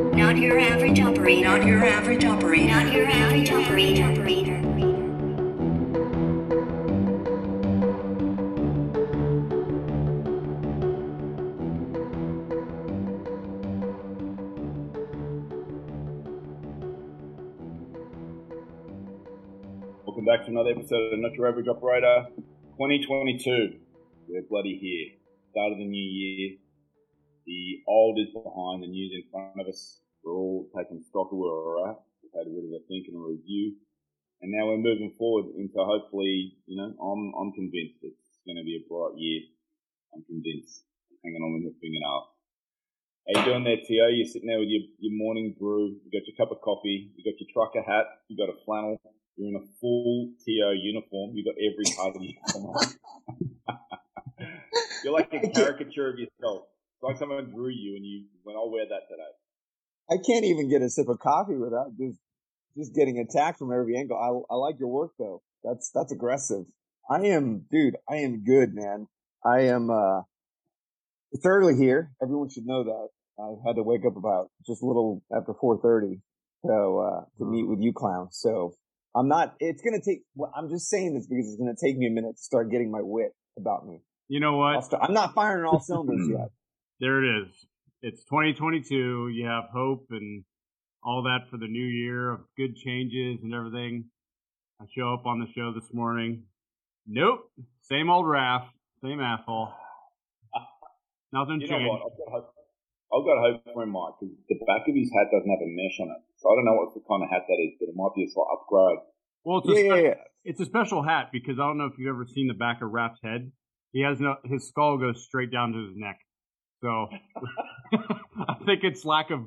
Not your average operator. Not your average operator. Not your average operator. Welcome back to another episode of Not Your Average Operator 2022. We're bloody here. Start of the new year. The old is behind, the new's in front of us. We're all taking stock of where we're at. We've had a bit of a think and a review. And now we're moving forward into hopefully, you know, I'm, I'm convinced it's going to be a bright year. I'm convinced. I'm hanging on with my fingernail. How you doing there, Tio? You're sitting there with your, your morning brew. You got your cup of coffee. You got your trucker hat. You got a flannel. You're in a full TO uniform. You got every part of you. You're like a caricature of yourself. Like someone drew you and you went, I'll wear that today. I can't even get a sip of coffee without just just getting attacked from every angle. I I like your work though. That's that's aggressive. I am, dude. I am good, man. I am. uh It's early here. Everyone should know that. I had to wake up about just a little after four thirty, so uh to meet with you clown. So I'm not. It's gonna take. Well, I'm just saying this because it's gonna take me a minute to start getting my wit about me. You know what? start, I'm not firing all cylinders yet. There it is. It's 2022. You have hope and all that for the new year of good changes and everything. I show up on the show this morning. Nope. Same old Raph. Same asshole. Nothing You know changed. I've got hope. I've got hope for him, Mike, because the back of his hat doesn't have a mesh on it. So I don't know what the kind of hat that is, but it might be a slight upgrade. Well, it's a, Yeah, yeah, yeah. it's a special hat because I don't know if you've ever seen the back of Raph's head. He has no, his skull goes straight down to his neck. So I think it's lack of,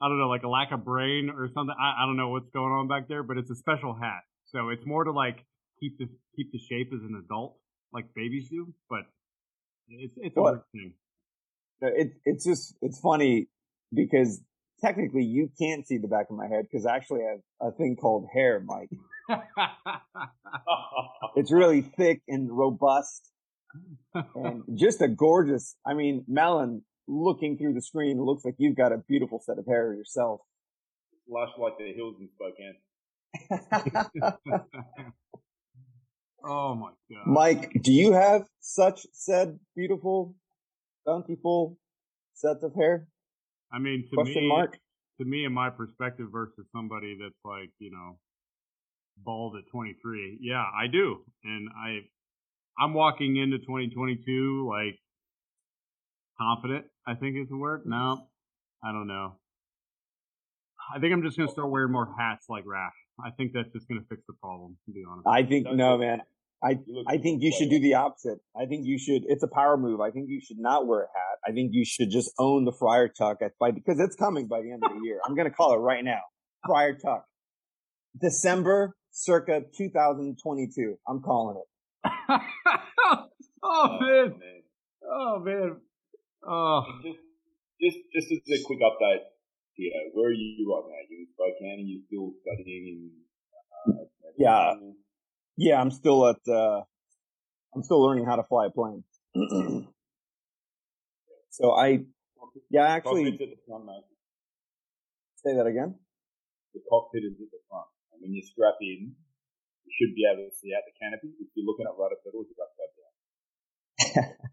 I don't know, like a lack of brain or something. I, I don't know what's going on back there, but it's a special hat. So it's more to like keep the, keep the shape as an adult, like babies do, but it's, it's a weird thing. No, It, it's just, it's funny because technically you can't see the back of my head because I actually have a thing called hair, Mike. It's really thick and robust and just a gorgeous, I mean, Melon looking through the screen, looks like you've got a beautiful set of hair yourself. Lush like the hills in Spokane. oh my God. Mike, do you have such said beautiful, bountiful sets of hair? I mean, to Question me, mark? to me, in my perspective, versus somebody that's like, you know, bald at 23. Yeah, I do, and I, I'm walking into 2022 like confident. I think is the word. No, I don't know. I think I'm just gonna start wearing more hats like Raph. I think that's just gonna fix the problem. To be honest. I think, Don't no, man. I, I think you should do the opposite. I think you should. It's a power move. I think you should not wear a hat. I think you should just own the Friar Tuck at by because it's coming by the end of the year. I'm gonna call it right now. Friar Tuck, December circa 2022. I'm calling it. oh man! man. Oh man! Oh, Just, just, just as a quick update, Tio, where are you right now? You in Spokane? Are you still studying in? Uh, Yeah. Yeah, I'm still at. uh I'm still learning how to fly a plane. so I, yeah, actually, at the front, mate. say that again. The cockpit is at the front. And when you strap in, should be able to see out the canopy. If you're looking at pedals, you're upside down.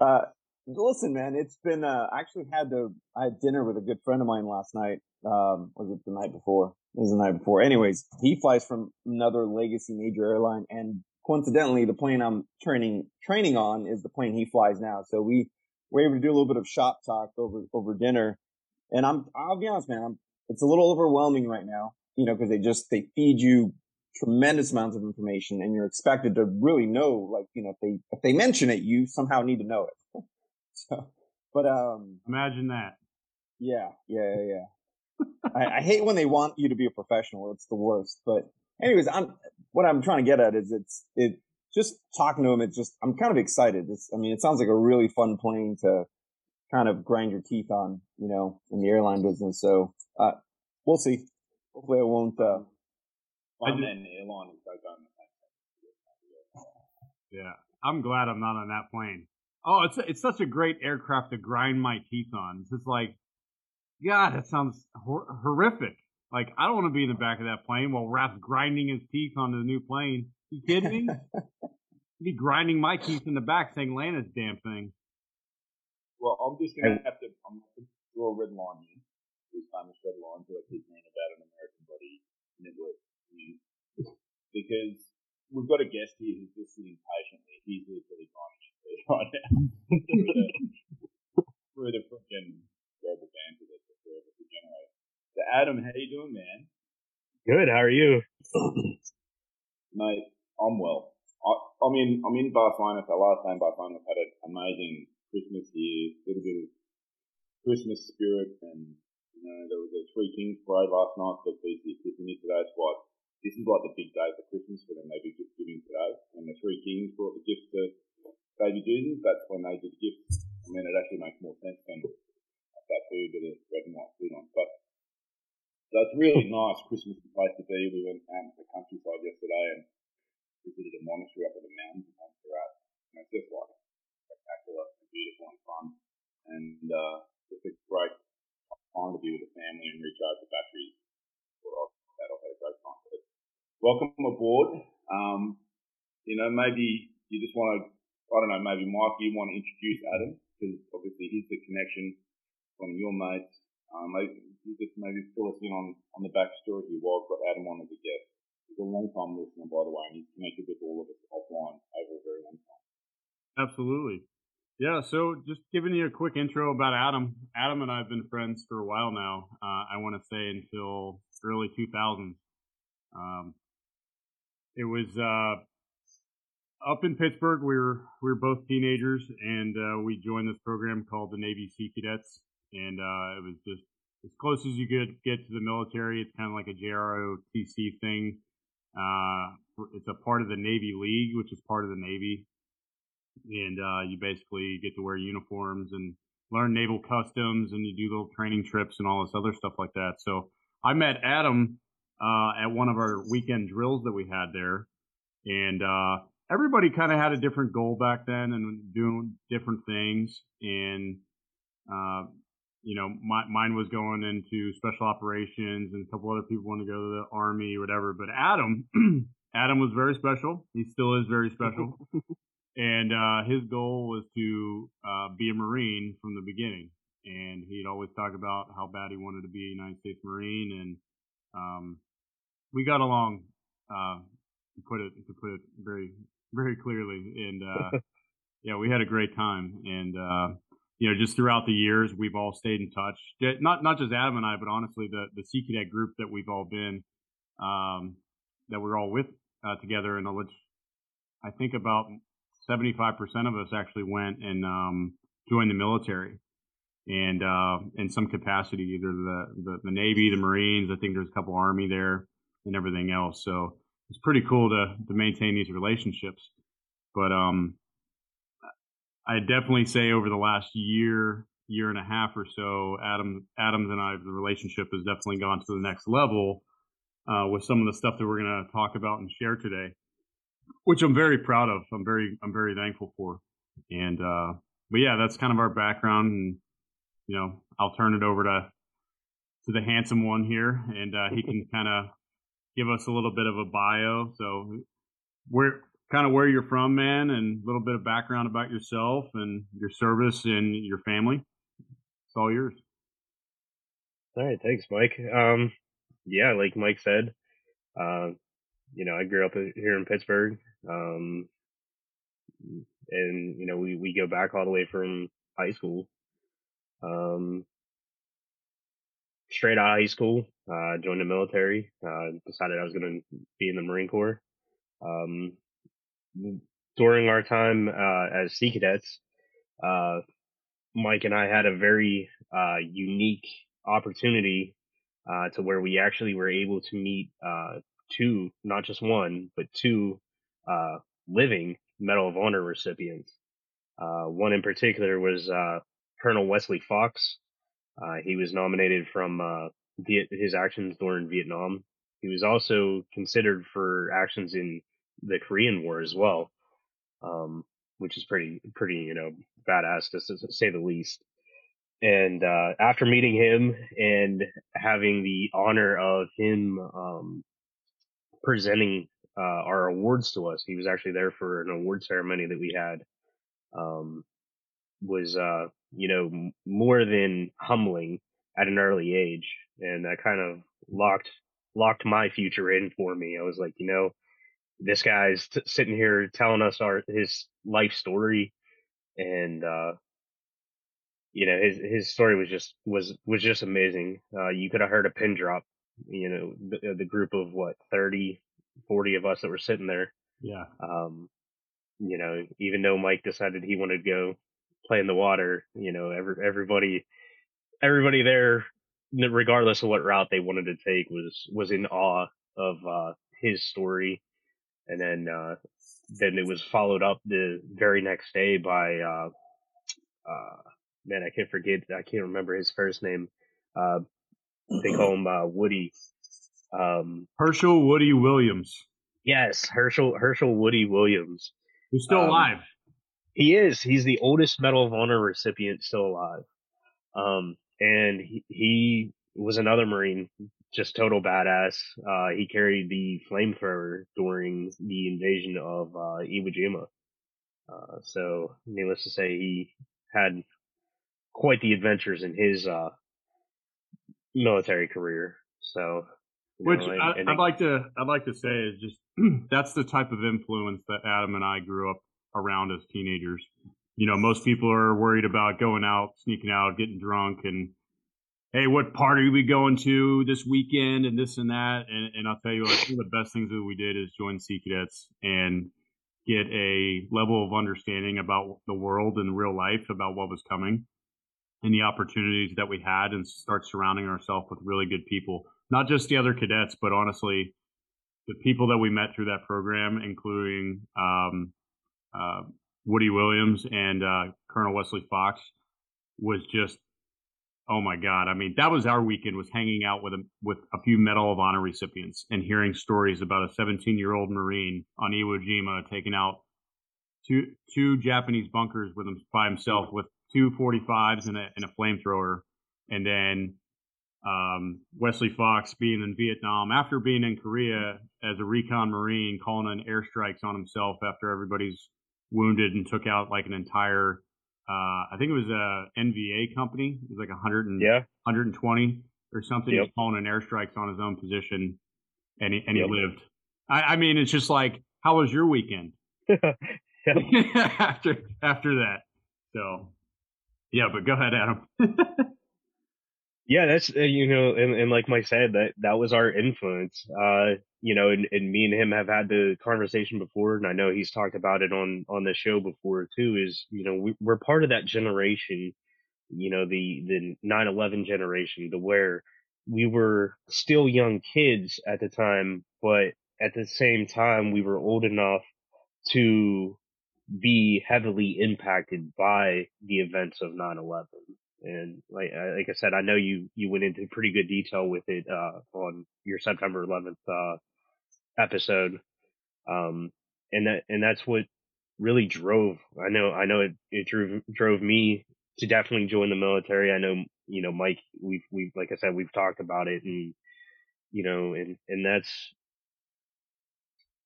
Uh, listen, man, it's been, uh, I actually had to. I had dinner with a good friend of mine last night. Um, was it the night before? It was the night before. Anyways, he flies from another legacy major airline and coincidentally, the plane I'm training, training on is the plane he flies now. So we were able to do a little bit of shop talk over, over dinner. And I'm, I'll be honest, man, I'm, it's a little overwhelming right now, you know, cause they just, they feed you tremendous amounts of information and you're expected to really know, like, you know, if they, if they mention it, you somehow need to know it. so, but, um, imagine that. yeah, yeah, yeah, yeah. I, I hate when they want you to be a professional. It's the worst. But anyways, I'm, what I'm trying to get at is it's, it, just talking to him, it's just, I'm kind of excited. It's, I mean, it sounds like a really fun plane to kind of grind your teeth on, you know, in the airline business. So, uh, we'll see. Hopefully I won't, uh, and airline is so going Yeah, I'm glad I'm not on that plane. Oh, it's it's such a great aircraft to grind my teeth on. It's just like God, that sounds hor- horrific. Like, I don't want to be in the back of that plane while Raph's grinding his teeth onto the new plane. You kidding me? He'd be grinding my teeth in the back saying, land this damn thing. Well, I'm just gonna have to. I'm gonna draw a red here. These famous red lines that I keep saying about body network news, because we've got a guest here who's just sitting patiently. He's literally his teeth right now through the freaking global banter that the of us are generating. So, Adam, how you doing, man? Good. How are you? Mate, I'm well. I, I'm in. I'm in Barcelona. So last day in Barcelona, we've had an amazing Christmas here. A little bit of Christmas spirit, and you know there was a Three Kings parade last night. that the Epiphany today. It's what this is like the big day for Christmas for them. They do gift giving today, and the Three Kings brought the gifts to baby Jesus. That's when they did the gifts. I mean, it actually makes more sense than that food with a red and white food on. But so it's really nice Christmas place to be. We went out to the countryside yesterday and visited a monastery up in the mountains of Montserrat. And it's just like spectacular and beautiful and fun. And uh, welcome aboard. Um, you know, maybe you just want to, I don't know, maybe Mike, you want to introduce Adam because obviously he's the connection from your mates. Um, maybe you just maybe fill us in on, on the backstory here while I've got Adam on as a guest. He's a long time listener, by the way, and he's connected with all of us offline over a very long time. Absolutely. Yeah, so just giving you a quick intro about Adam. Adam and I have been friends for a while now. Uh, I want to say until early 2000s. Um, it was uh, up in Pittsburgh. We were we were both teenagers, and uh, we joined this program called the Navy Sea Cadets, and uh, it was just as close as you could get to the military. It's kind of like a JROTC thing. Uh, it's a part of the Navy League, which is part of the Navy, and uh, you basically get to wear uniforms and learn naval customs, and you do little training trips and all this other stuff like that. So I met Adam uh, at one of our weekend drills that we had there, and uh, everybody kind of had a different goal back then and doing different things. And, uh, you know, my, mine was going into special operations and a couple other people wanted to go to the army or whatever. But Adam, Adam was very special. He still is very special. and, uh, his goal was to, uh, be a Marine from the beginning. And he'd always talk about how bad he wanted to be a United States Marine. And, um, we got along, uh, to put it, to put it very very clearly. And, uh, yeah, we had a great time. And, uh, you know, just throughout the years, we've all stayed in touch. Not, not just Adam and I, but honestly, the, the Sea Cadet group that we've all been, um, that we're all with, uh, together and which I think about 75% of us actually went and, um, joined the military and, uh, in some capacity, either the, the, the Navy, the Marines, I think there's a couple Army there and everything else. So, it's pretty cool to to maintain these relationships. But um, I definitely say over the last year, year and a half or so, Adam Adams and I, the relationship has definitely gone to the next level uh, with some of the stuff that we're going to talk about and share today, which I'm very proud of. I'm very I'm very thankful for. And uh, but yeah, that's kind of our background, and you know, I'll turn it over to to the handsome one here, and uh, he can kind of give us a little bit of a bio. So where kind of where you're from, man, and a little bit of background about yourself and your service and your family. It's all yours. All right, thanks, Mike. Um, yeah, like Mike said, uh, you know, I grew up here in Pittsburgh, um, and you know, we we go back all the way from high school. Um, straight out of high school, uh, joined the military, uh, decided I was going to be in the Marine Corps. Um, during our time, uh, as Sea Cadets, uh, Mike and I had a very, uh, unique opportunity, uh, to where we actually were able to meet, two, not just one, but two, living Medal of Honor recipients. one in particular was, Colonel Wesley Fox, uh, he was nominated from uh, his actions during Vietnam. He was also considered for actions in the Korean War as well, um, which is pretty pretty you know badass to, say the least. and uh, after meeting him and having the honor of him um, presenting uh, our awards to us, he was actually there for an award ceremony that we had. Um, was uh, you know more than humbling at an early age, and that kind of locked locked my future in for me. I was like, you know, this guy's t- sitting here telling us our his life story, and uh, you know his his story was just was was just amazing. Uh, you could have heard a pin drop. You know the, the group of what 30, 40 of us that were sitting there. Yeah. Um, you know, even though Mike decided he wanted to go play in the water, you know, every everybody everybody there, regardless of what route they wanted to take, was was in awe of uh, his story. And then uh, then it was followed up the very next day by uh, uh, man, I can't forget, I can't remember his first name. Uh, they call him, uh, Woody. Um, Hershel Woody Williams, yes, Hershel, Hershel Woody Williams. who's still Um, alive. He is, he's the oldest Medal of Honor recipient still alive. Um, and he, he was another Marine, just total badass. Uh, he carried the flamethrower during the invasion of, uh, Iwo Jima. Uh, so needless to say, he had quite the adventures in his, uh, military career. So, Which know, and- and I'd like to I'd like to say is just that's the type of influence that Adam and I grew up around as teenagers. You know, most people are worried about going out, sneaking out, getting drunk, and hey, what party are we going to this weekend, and this and that. And, and I'll tell you, like, one of the best things that we did is join Sea Cadets and get a level of understanding about the world and real life, about what was coming, and the opportunities that we had, and start surrounding ourselves with really good people not just the other cadets, but honestly, the people that we met through that program, including um, uh, Woody Williams and uh, Colonel Wesley Fox, was just oh my god. I mean, that was our weekend was hanging out with a, with a few Medal of Honor recipients and hearing stories about a 17 year old Marine on Iwo Jima taking out two two Japanese bunkers with him by himself with two 45s and a, and a flamethrower, and then um, Wesley Fox being in Vietnam after being in Korea as a recon Marine, calling in airstrikes on himself after everybody's wounded and took out like an entire, uh, I think it was a NVA company. It was like 100 and, yeah, 120 or something. He was Yep. calling in airstrikes on his own position and he, and Yep. he lived. I, I mean, it's just like, how was your weekend? after after that. So yeah, but go ahead, Adam. yeah, that's uh, you know, and, and like Mike said, that that was our influence. Uh, you know, and, and me and him have had the conversation before, and I know he's talked about it on on the show before too. Is you know, we, we're part of that generation. You know, the the nine eleven generation, the where we were still young kids at the time, but at the same time, we were old enough to be heavily impacted by the events of 9/11. And like like I said, I know you you went into pretty good detail with it uh, on your September 11th uh, episode. Um, and that and that's what really drove. I know I know it it drove drove me to definitely join the military. I know you know Mike. We've we've, like I said we've talked about it, and you know, and and that's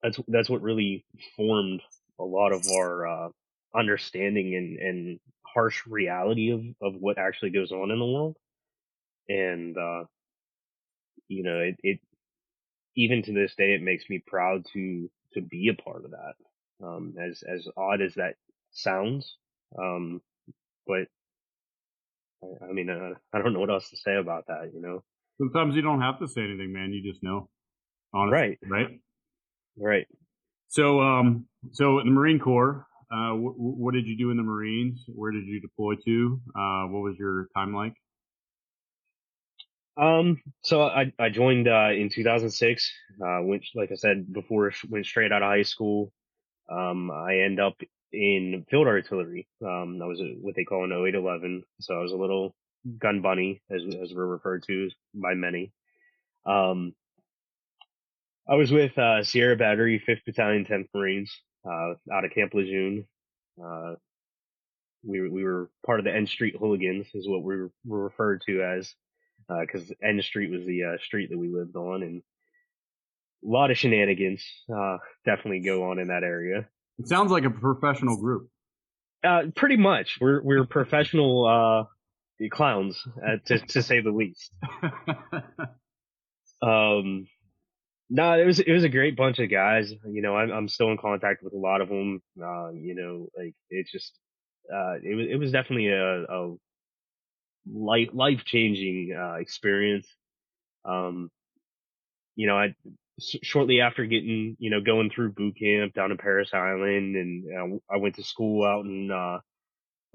that's that's what really formed a lot of our uh, understanding and, and harsh reality of, of what actually goes on in the world. And, uh, you know, it, it, even to this day, it makes me proud to, to be a part of that. Um, as, as odd as that sounds. Um, but I, I mean, uh, I don't know what else to say about that, you know? Sometimes you don't have to say anything, man. You just know. Honestly, Right. Right. Right. So, um, so in the Marine Corps, uh, wh- wh- what did you do in the Marines? Where did you deploy to? Uh, what was your time like? Um, so I, I joined, uh, in 2006, uh, went, like I said before, went straight out of high school. Um, I end up in field artillery. Um, I was what they call an 0811. So I was a little gun bunny as, as we're referred to by many. Um, I was with, uh, Sierra Battery, 5th Battalion, 10th Marines, out of Camp Lejeune. Uh, we were, we were part of the N Street Hooligans, is what we were, were referred to as, because N Street was the uh, street that we lived on, and a lot of shenanigans uh, definitely go on in that area. It sounds like a professional group. Uh, pretty much, we're we're professional uh, clowns, uh, to to say the least. Um, no, it was it was a great bunch of guys. You know, I'm I'm still in contact with a lot of them. Uh, you know, like it's just uh, it was it was definitely a, a life life changing uh, experience. Um, you know, I s- shortly after getting you know going through boot camp down in Parris Island, and uh, I went to school out in uh,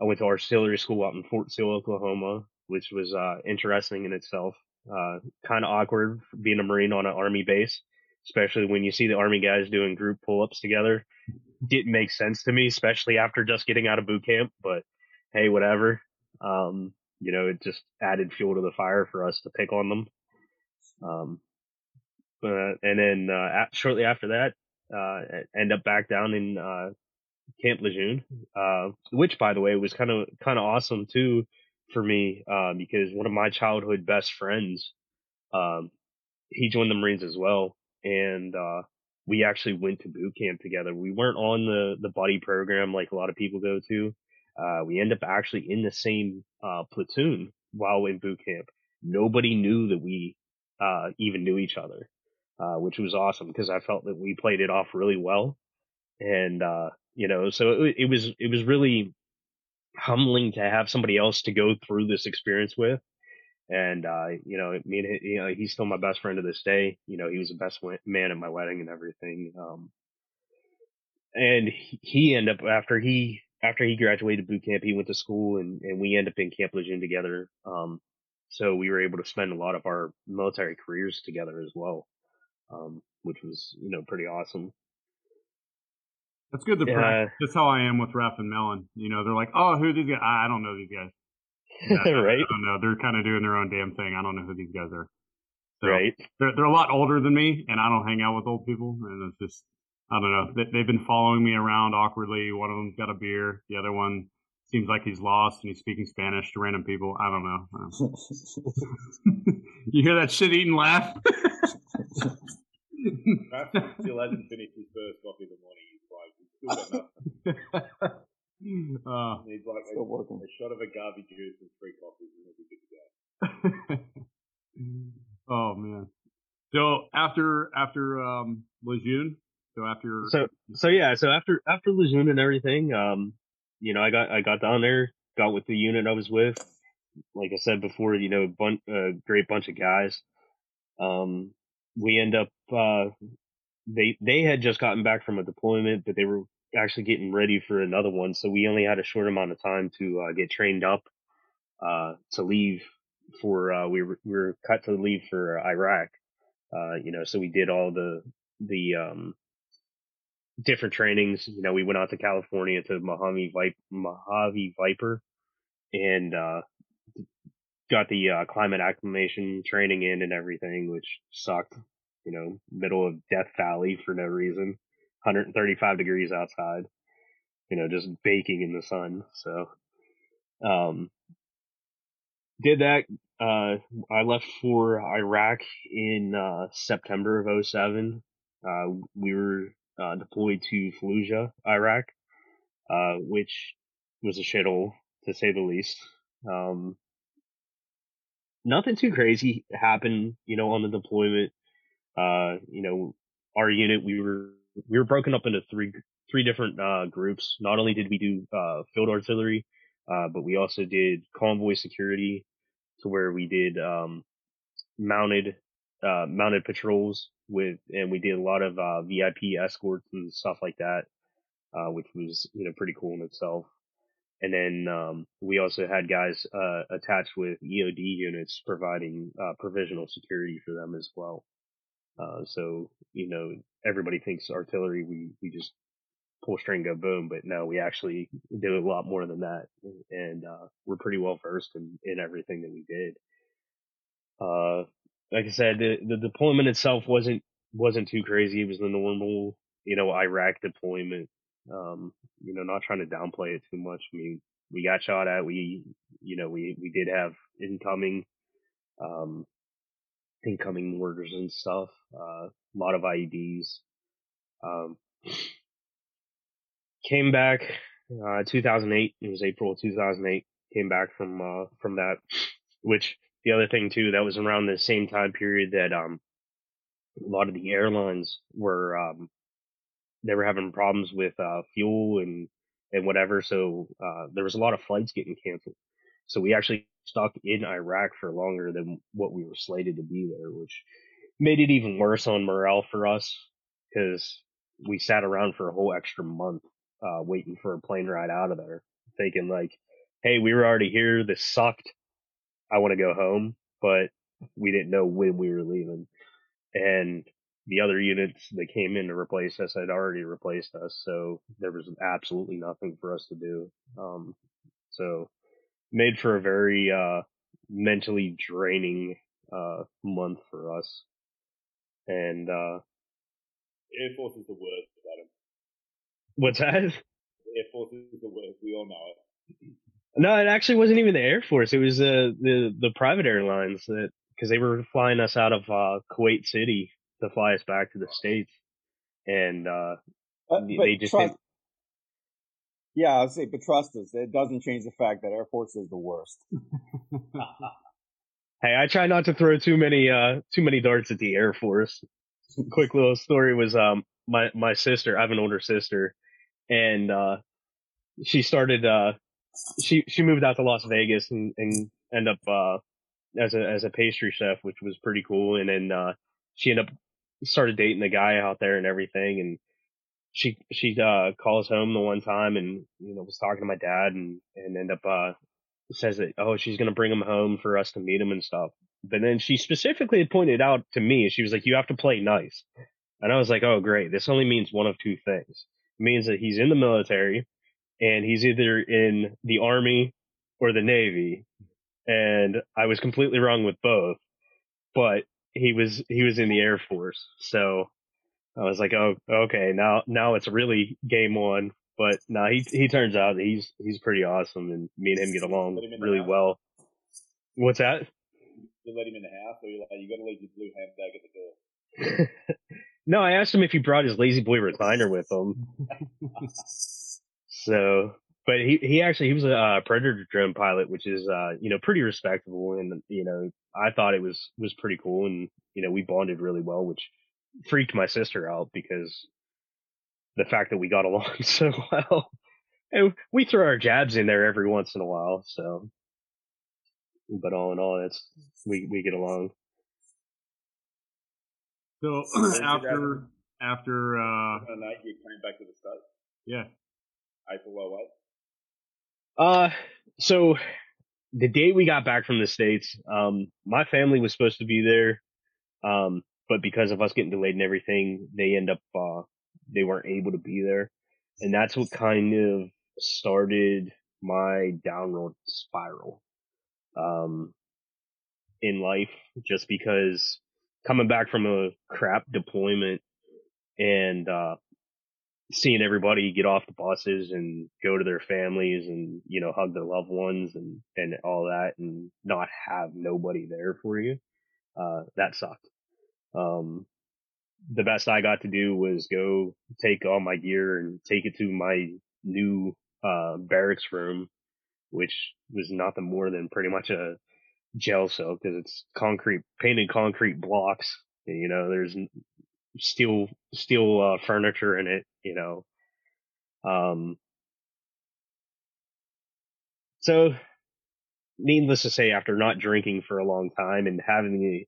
I went to artillery school out in Fort Sill, Oklahoma, which was uh, interesting in itself. Uh, kind of awkward being a Marine on an Army base, especially when you see the Army guys doing group pull ups together. Didn't make sense to me, especially after just getting out of boot camp. But hey, whatever. Um, you know, it just added fuel to the fire for us to pick on them. Um, and then uh, at, shortly after that, uh, end up back down in uh, Camp Lejeune, uh, which, by the way, was kind of kind of awesome too for me uh, because one of my childhood best friends, um, he joined the Marines as well, and uh, we actually went to boot camp together. We weren't on the the buddy program like a lot of people go to. Uh, we end up actually in the same uh, platoon while in boot camp. Nobody knew that we uh, even knew each other, uh, which was awesome because I felt that we played it off really well, and you know, so it, it was it was really humbling to have somebody else to go through this experience with. And, uh, you know, me and you know, he's still my best friend to this day. You know, he was the best man at my wedding and everything. Um, and he, ended up after he, after he graduated boot camp, he went to school and, and we ended up in Camp Lejeune together. Um, so we were able to spend a lot of our military careers together as well. Um, which was, you know, pretty awesome. That's good to Yeah. practice. That's how I am with Ref and Melon. You know, they're like, oh, who are these guys? I I don't know these guys. Yeah, right? I don't know. They're kind of doing their own damn thing. I don't know who these guys are. So, Right. They're, they're a lot older than me, and I don't hang out with old people. And it's just, I don't know. They, they've been following me around awkwardly. One of them's got a beer. The other one seems like he's lost and he's speaking Spanish to random people. I don't know. you hear that shit eating laugh? Raf still hasn't finished his first coffee of the morning. He's like, he's still got nothing. uh, He's like Still a, working. a shot of agave juice and three coffees and he'll be good to go. oh man. So after after um Lejeune, so after So so yeah, so after after Lejeune and everything, um, you know, I got I got down there, got with the unit I was with. Like I said before, you know, bun- a great bunch of guys. Um, we end up uh, they they had just gotten back from a deployment, but they were actually getting ready for another one, so we only had a short amount of time to uh, get trained up uh, to leave for uh, we were we were cut to leave for Iraq. Uh, you know, so we did all the the um different trainings. You know, we went out to California to Mojave Viper, Mojave Viper, and uh, got the uh, climate acclimation training in and everything, which sucked. You know, middle of Death Valley for no reason, 135 degrees outside. You know, just baking in the sun. So, um, did that. Uh, I left for Iraq in uh, September of 07. Uh, we were uh, deployed to Fallujah, Iraq, uh, which was a shithole to say the least. Um, nothing too crazy happened, you know, on the deployment. Uh, you know, our unit, we were, we were broken up into three, three different, uh, groups. Not only did we do, uh, field artillery, uh, but we also did convoy security to where we did, um, mounted, uh, mounted patrols with, and we did a lot of, uh, VIP escorts and stuff like that, uh, which was, you know, pretty cool in itself. And then um, we also had guys attached with EOD units providing uh, provisional security for them as well. Uh, so you know everybody thinks artillery we we just pull string go boom, but no, we actually do a lot more than that, and uh, we're pretty well versed in, in everything that we did. Uh, like I said, the, the deployment itself wasn't wasn't too crazy. It was the normal, you know, Iraq deployment. Um, you know, not trying to downplay it too much. I mean, we got shot at. We, you know, we, we did have incoming, um, incoming orders and stuff. Uh, a lot of IEDs. Um, came back, uh, 2008. It was April 2008. Came back from, uh, from that, which the other thing too, that was around the same time period that, um, a lot of the airlines were, um, they were having problems with, uh, fuel and, and whatever. So, uh, there was a lot of flights getting canceled. So we actually stuck in Iraq for longer than what we were slated to be there, which made it even worse on morale for us because we sat around for a whole extra month, uh, waiting for a plane ride out of there, thinking like, Hey, we were already here. This sucked. I want to go home, but we didn't know when we were leaving. And the other units that came in to replace us had already replaced us. So there was absolutely nothing for us to do. Um, so made for a very, uh, mentally draining, uh, month for us. And, uh, Air Force is the worst, Adam. what's that? Air Force is the worst. We all know it. No, it actually wasn't even the Air Force. It was uh, the the private airlines that because they were flying us out of uh, Kuwait City to fly us back to the states, and uh, But, They- but just trust, didn't- yeah, I'll say, but trust us, it doesn't change the fact that Air Force is the worst. hey, I try not to throw too many uh too many darts at the Air Force. Quick little story was um my my sister. I have an older sister, and uh she started uh she she moved out to Las Vegas and and end up uh as a as a pastry chef, which was pretty cool. And then uh she ended up started dating the guy out there and everything. And she she uh calls home the one time and you know was talking to my dad and and end up uh says that oh she's gonna bring him home for us to meet him and stuff. But then she specifically pointed out to me, she was like, "You have to play nice," and I was like, "Oh great, this only means one of two things. It means that he's in the military, and he's either in the army or the navy." And I was completely wrong with both, but he was he was in the Air Force, so I was like, "Oh okay, now now it's really game one. But no, he he turns out he's he's pretty awesome, and me and him get along him really well. What's that? You let him in the house, or you like you got to leave your blue handbag at the door. no, I asked him if he brought his lazy boy recliner with him. so, but he he actually he was a uh, predator drone pilot, which is uh you know pretty respectable, and you know I thought it was was pretty cool, and you know we bonded really well, which freaked my sister out because the fact that we got along so well. And we throw our jabs in there every once in a while, so. But all in all, it's we we get along. So after after uh On a night you came back to the States, yeah. I April 08. Uh, so the day we got back from the States, um, my family was supposed to be there. Um, but because of us getting delayed and everything, they end up, uh, they weren't able to be there. And that's what kind of started my downward spiral, um, in life, just because coming back from a crap deployment and, uh, seeing everybody get off the buses and go to their families and you know hug their loved ones and and all that and not have nobody there for you uh that sucked um the best i got to do was go take all my gear and take it to my new uh barracks room which was nothing more than pretty much a jail cell because it's concrete painted concrete blocks you know there's steel steel uh, furniture in it, you know. Um, so, needless to say, after not drinking for a long time and having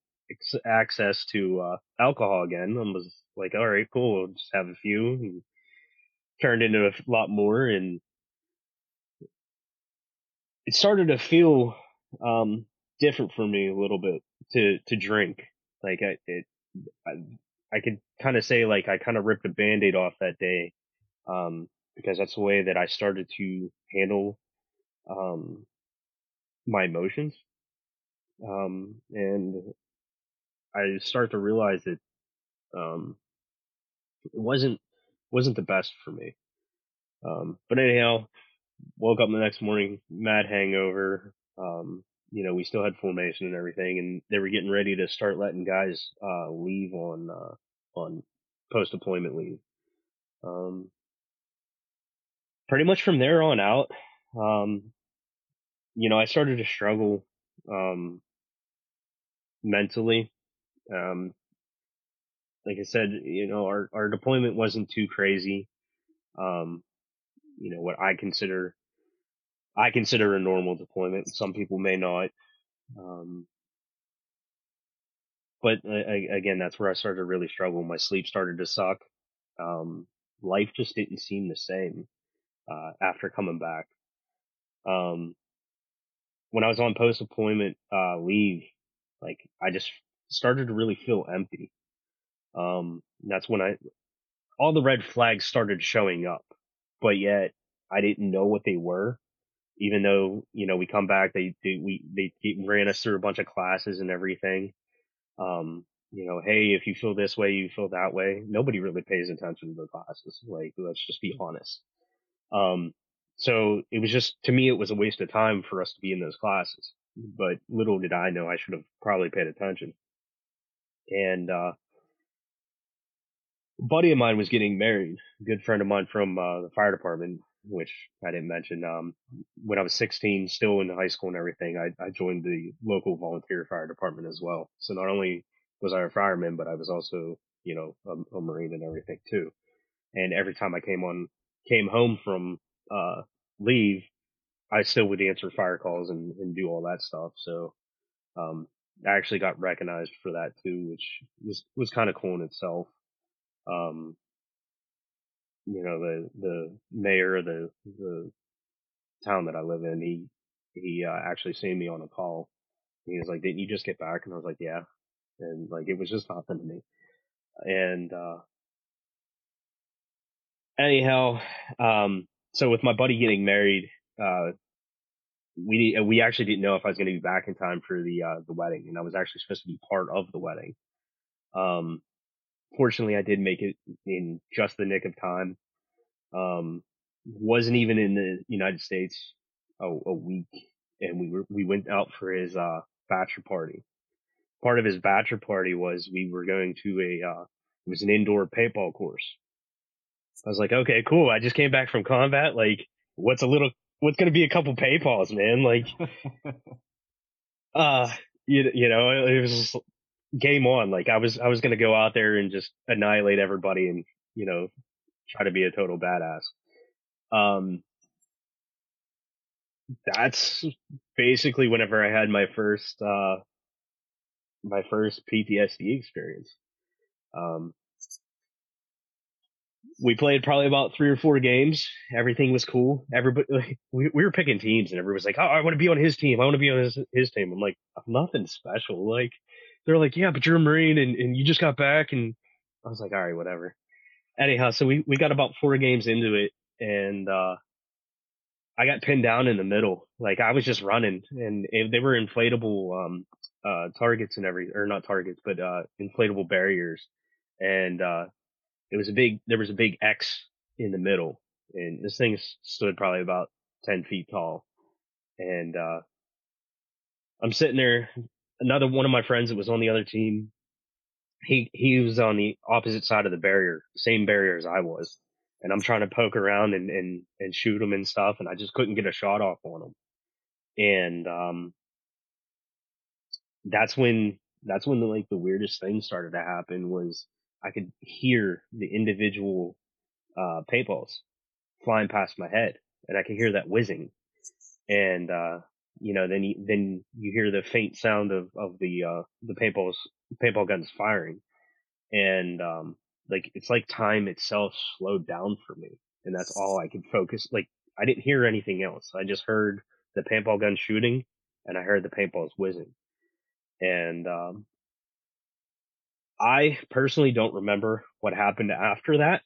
access to uh, alcohol again, I was like, all right, cool, we'll just have a few. And turned into a lot more, and it started to feel um, different for me a little bit to to drink. Like I, it, I, I could kind of say like I kind of ripped a band-aid off that day. Um, because that's the way that I started to handle, um, my emotions. Um, and I start to realize that, um, it wasn't, wasn't the best for me. Um, but anyhow, woke up the next morning, mad hangover. Um, you know, we still had formation and everything, and they were getting ready to start letting guys uh, leave on uh, on post deployment leave. Um, pretty much from there on out, um, you know, I started to struggle um, mentally. Um, like I said, you know, our our deployment wasn't too crazy. Um, you know, what I consider I consider a normal deployment. Some people may not. Um, but uh, again, that's where I started to really struggle. My sleep started to suck. Um, life just didn't seem the same, uh, after coming back. Um, when I was on post deployment, uh, leave, like I just started to really feel empty. Um, that's when I, all the red flags started showing up, but yet I didn't know what they were even though you know we come back, they, they we they ran us through a bunch of classes and everything. Um, you know, hey, if you feel this way, you feel that way. Nobody really pays attention to the classes. Like, let's just be honest. Um, so it was just to me, it was a waste of time for us to be in those classes. But little did I know, I should have probably paid attention. And uh, a buddy of mine was getting married. A good friend of mine from uh, the fire department which I didn't mention. Um, when I was 16, still in high school and everything, I, I joined the local volunteer fire department as well. So not only was I a fireman, but I was also, you know, a, a Marine and everything too. And every time I came on, came home from, uh, leave, I still would answer fire calls and, and do all that stuff. So, um, actually got recognized for that too, which was, was kind of cool in itself. Um, you know, the, the mayor of the, the town that I live in, he, he, uh, actually seen me on a call. He was like, didn't you just get back? And I was like, yeah. And like, it was just nothing to me. And, uh, anyhow, um, so with my buddy getting married, uh, we, we actually didn't know if I was going to be back in time for the, uh, the wedding and I was actually supposed to be part of the wedding. Um, fortunately, I did make it in just the nick of time. Um, wasn't even in the United States a, a week, and we were we went out for his uh, bachelor party. Part of his bachelor party was we were going to a uh, it was an indoor paintball course. I was like, okay, cool. I just came back from combat. Like, what's a little, what's going to be a couple paintballs, man? Like, uh, you, you know, it was just game on. Like I was, I was going to go out there and just annihilate everybody and, you know, try to be a total badass. Um, that's basically whenever I had my first, uh, my first PTSD experience. Um, we played probably about three or four games. Everything was cool. Everybody, like, we, we were picking teams and everybody was like, Oh, I want to be on his team. I want to be on his, his team. I'm like, nothing special. Like, they're like, yeah, but you're a Marine and, and you just got back. And I was like, all right, whatever. Anyhow, so we, we got about four games into it and, uh, I got pinned down in the middle. Like I was just running and they were inflatable, um, uh, targets and every, or not targets, but, uh, inflatable barriers. And, uh, it was a big, there was a big X in the middle. And this thing stood probably about 10 feet tall. And, uh, I'm sitting there another one of my friends that was on the other team, he he was on the opposite side of the barrier, same barrier as I was, and I'm trying to poke around and and and shoot him and stuff, and I just couldn't get a shot off on him, and um, that's when that's when the like the weirdest thing started to happen was I could hear the individual uh paintballs flying past my head, and I could hear that whizzing, and uh you know, then you, then you hear the faint sound of, of the, uh, the paintballs, paintball guns firing. And, um, like, it's like time itself slowed down for me. And that's all I could focus. Like, I didn't hear anything else. I just heard the paintball gun shooting and I heard the paintballs whizzing. And, um, I personally don't remember what happened after that.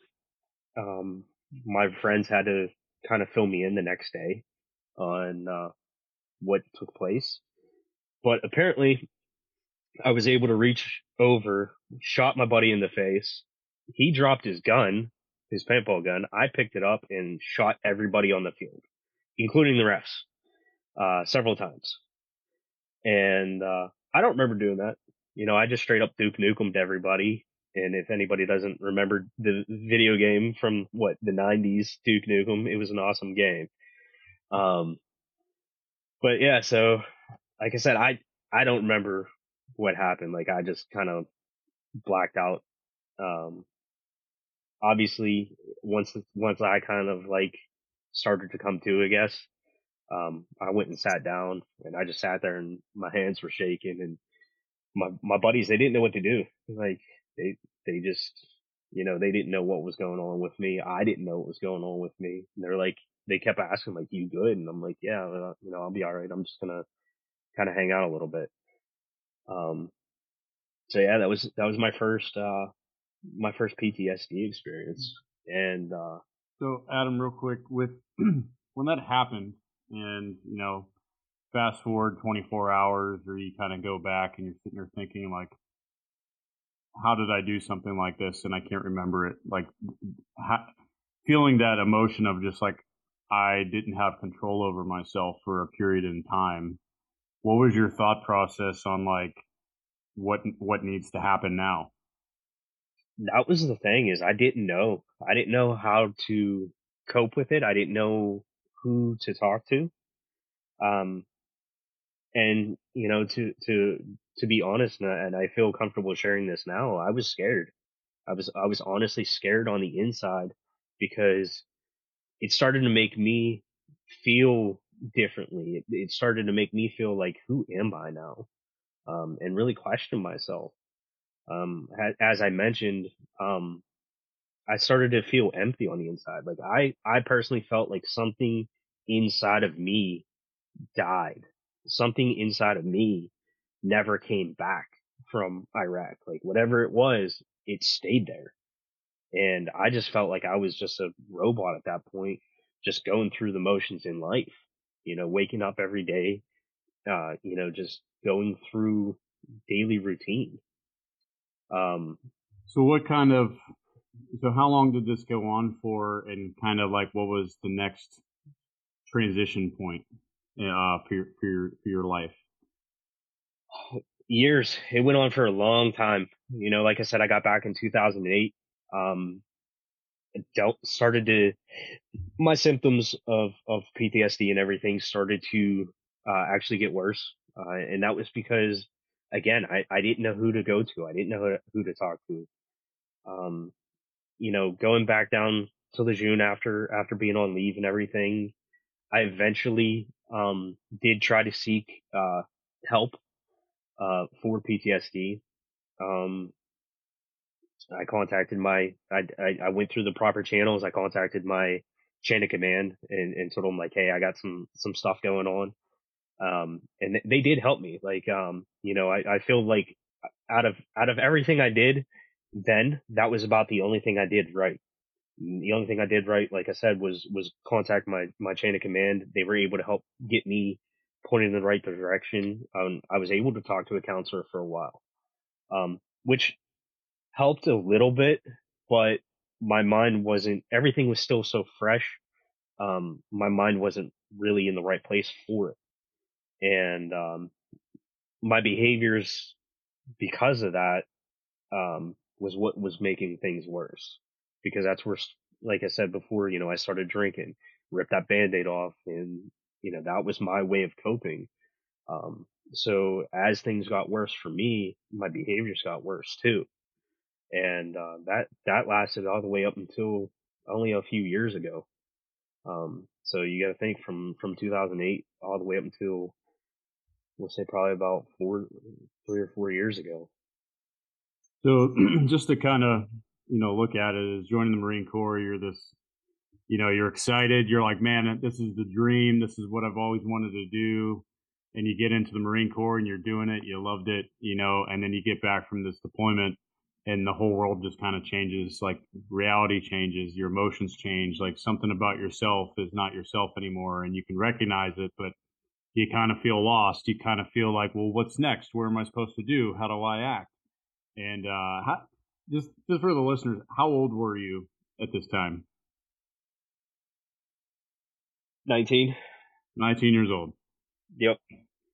Um, my friends had to kind of fill me in the next day on, uh, what took place. But apparently I was able to reach over, shot my buddy in the face. He dropped his gun, his paintball gun. I picked it up and shot everybody on the field. including the refs, uh, several times. And, uh, I don't remember doing that. You know, I just straight up Duke Nukem to everybody. And if anybody doesn't remember the video game from what the nineties Duke Nukem, it was an awesome game. Um, but yeah, so like I said, I, I don't remember what happened. Like I just kind of blacked out. Um, obviously once, once I kind of like started to come to, I guess, um, I went and sat down and I just sat there and my hands were shaking and my, my buddies, they didn't know what to do. Like they, they just, you know, they didn't know what was going on with me. I didn't know what was going on with me. And they're like, they kept asking like, you good? And I'm like, yeah, uh, you know, I'll be all right. I'm just to kind of hang out a little bit. Um, so yeah, that was, that was my first, uh, my first PTSD experience. And, uh, so Adam, real quick with when that happened and, you know, fast forward 24 hours or you kind of go back and you're sitting there thinking like, how did I do something like this? And I can't remember it. Like ha- feeling that emotion of just like, I didn't have control over myself for a period in time. What was your thought process on like what what needs to happen now? That was the thing is I didn't know. I didn't know how to cope with it. I didn't know who to talk to. Um and you know to to to be honest and I, feel comfortable sharing this now, I was scared. I was I was honestly scared on the inside because it started to make me feel differently. It, it started to make me feel like, who am I now? Um, and really question myself. Um, as, I mentioned, um, I started to feel empty on the inside. Like I, I personally felt like something inside of me died. Something inside of me never came back from Iraq. Like whatever it was, it stayed there. And I just felt like I was just a robot at that point, just going through the motions in life, you know, waking up every day, uh, you know, just going through daily routine. Um, so what kind of, so how long did this go on for and kind of like what was the next transition point, uh, for your, for your, for your life? Years. It went on for a long time. You know, like I said, I got back in 2008 um, dealt started to my symptoms of of PTSD and everything started to uh, actually get worse, uh, and that was because again I I didn't know who to go to. I didn't know who to, who to talk to. Um, you know, going back down to Lejeune after after being on leave and everything, I eventually um did try to seek uh help uh for PTSD. Um, I contacted my, I, I, I, went through the proper channels. I contacted my chain of command and, and told them like, Hey, I got some, some stuff going on. Um, and they did help me. Like, um, you know, I, I feel like out of, out of everything I did then, that was about the only thing I did right. The only thing I did right, like I said, was, was contact my, my chain of command. They were able to help get me pointed in the right direction. Um, I was able to talk to a counselor for a while. Um, which helped a little bit, but my mind wasn't, everything was still so fresh. Um, my mind wasn't really in the right place for it. And, um, my behaviors because of that, um, was what was making things worse because that's where, like I said before, you know, I started drinking, ripped that band-aid off and, you know, that was my way of coping. Um, so as things got worse for me, my behaviors got worse too and uh, that that lasted all the way up until only a few years ago. Um, so you got to think from from 2008 all the way up until we'll say probably about four, three or four years ago. So just to kind of you know look at it as joining the Marine Corps, you're this, you know, you're excited. You're like, man, this is the dream. This is what I've always wanted to do. And you get into the Marine Corps and you're doing it. You loved it, you know, and then you get back from this deployment and the whole world just kind of changes like reality changes your emotions change like something about yourself is not yourself anymore and you can recognize it but you kind of feel lost you kind of feel like well what's next where am i supposed to do how do i act and uh how, just just for the listeners how old were you at this time 19 19 years old. Yep.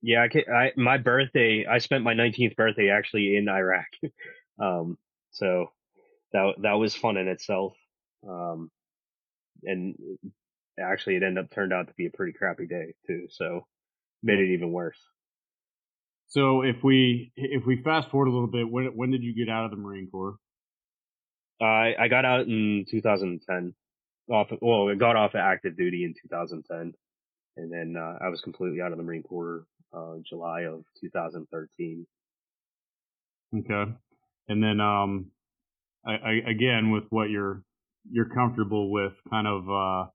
Yeah, I, I my birthday. I spent my 19th birthday actually in Iraq. um, so that that was fun in itself. Um, and actually, it ended up turned out to be a pretty crappy day too. So made it even worse. So if we if we fast forward a little bit, when when did you get out of the Marine Corps? I I got out in 2010. Off well, I got off of active duty in 2010, and then uh, I was completely out of the Marine Corps uh, July of 2013. Okay, and then um, I, I again with what you're you're comfortable with, kind of uh,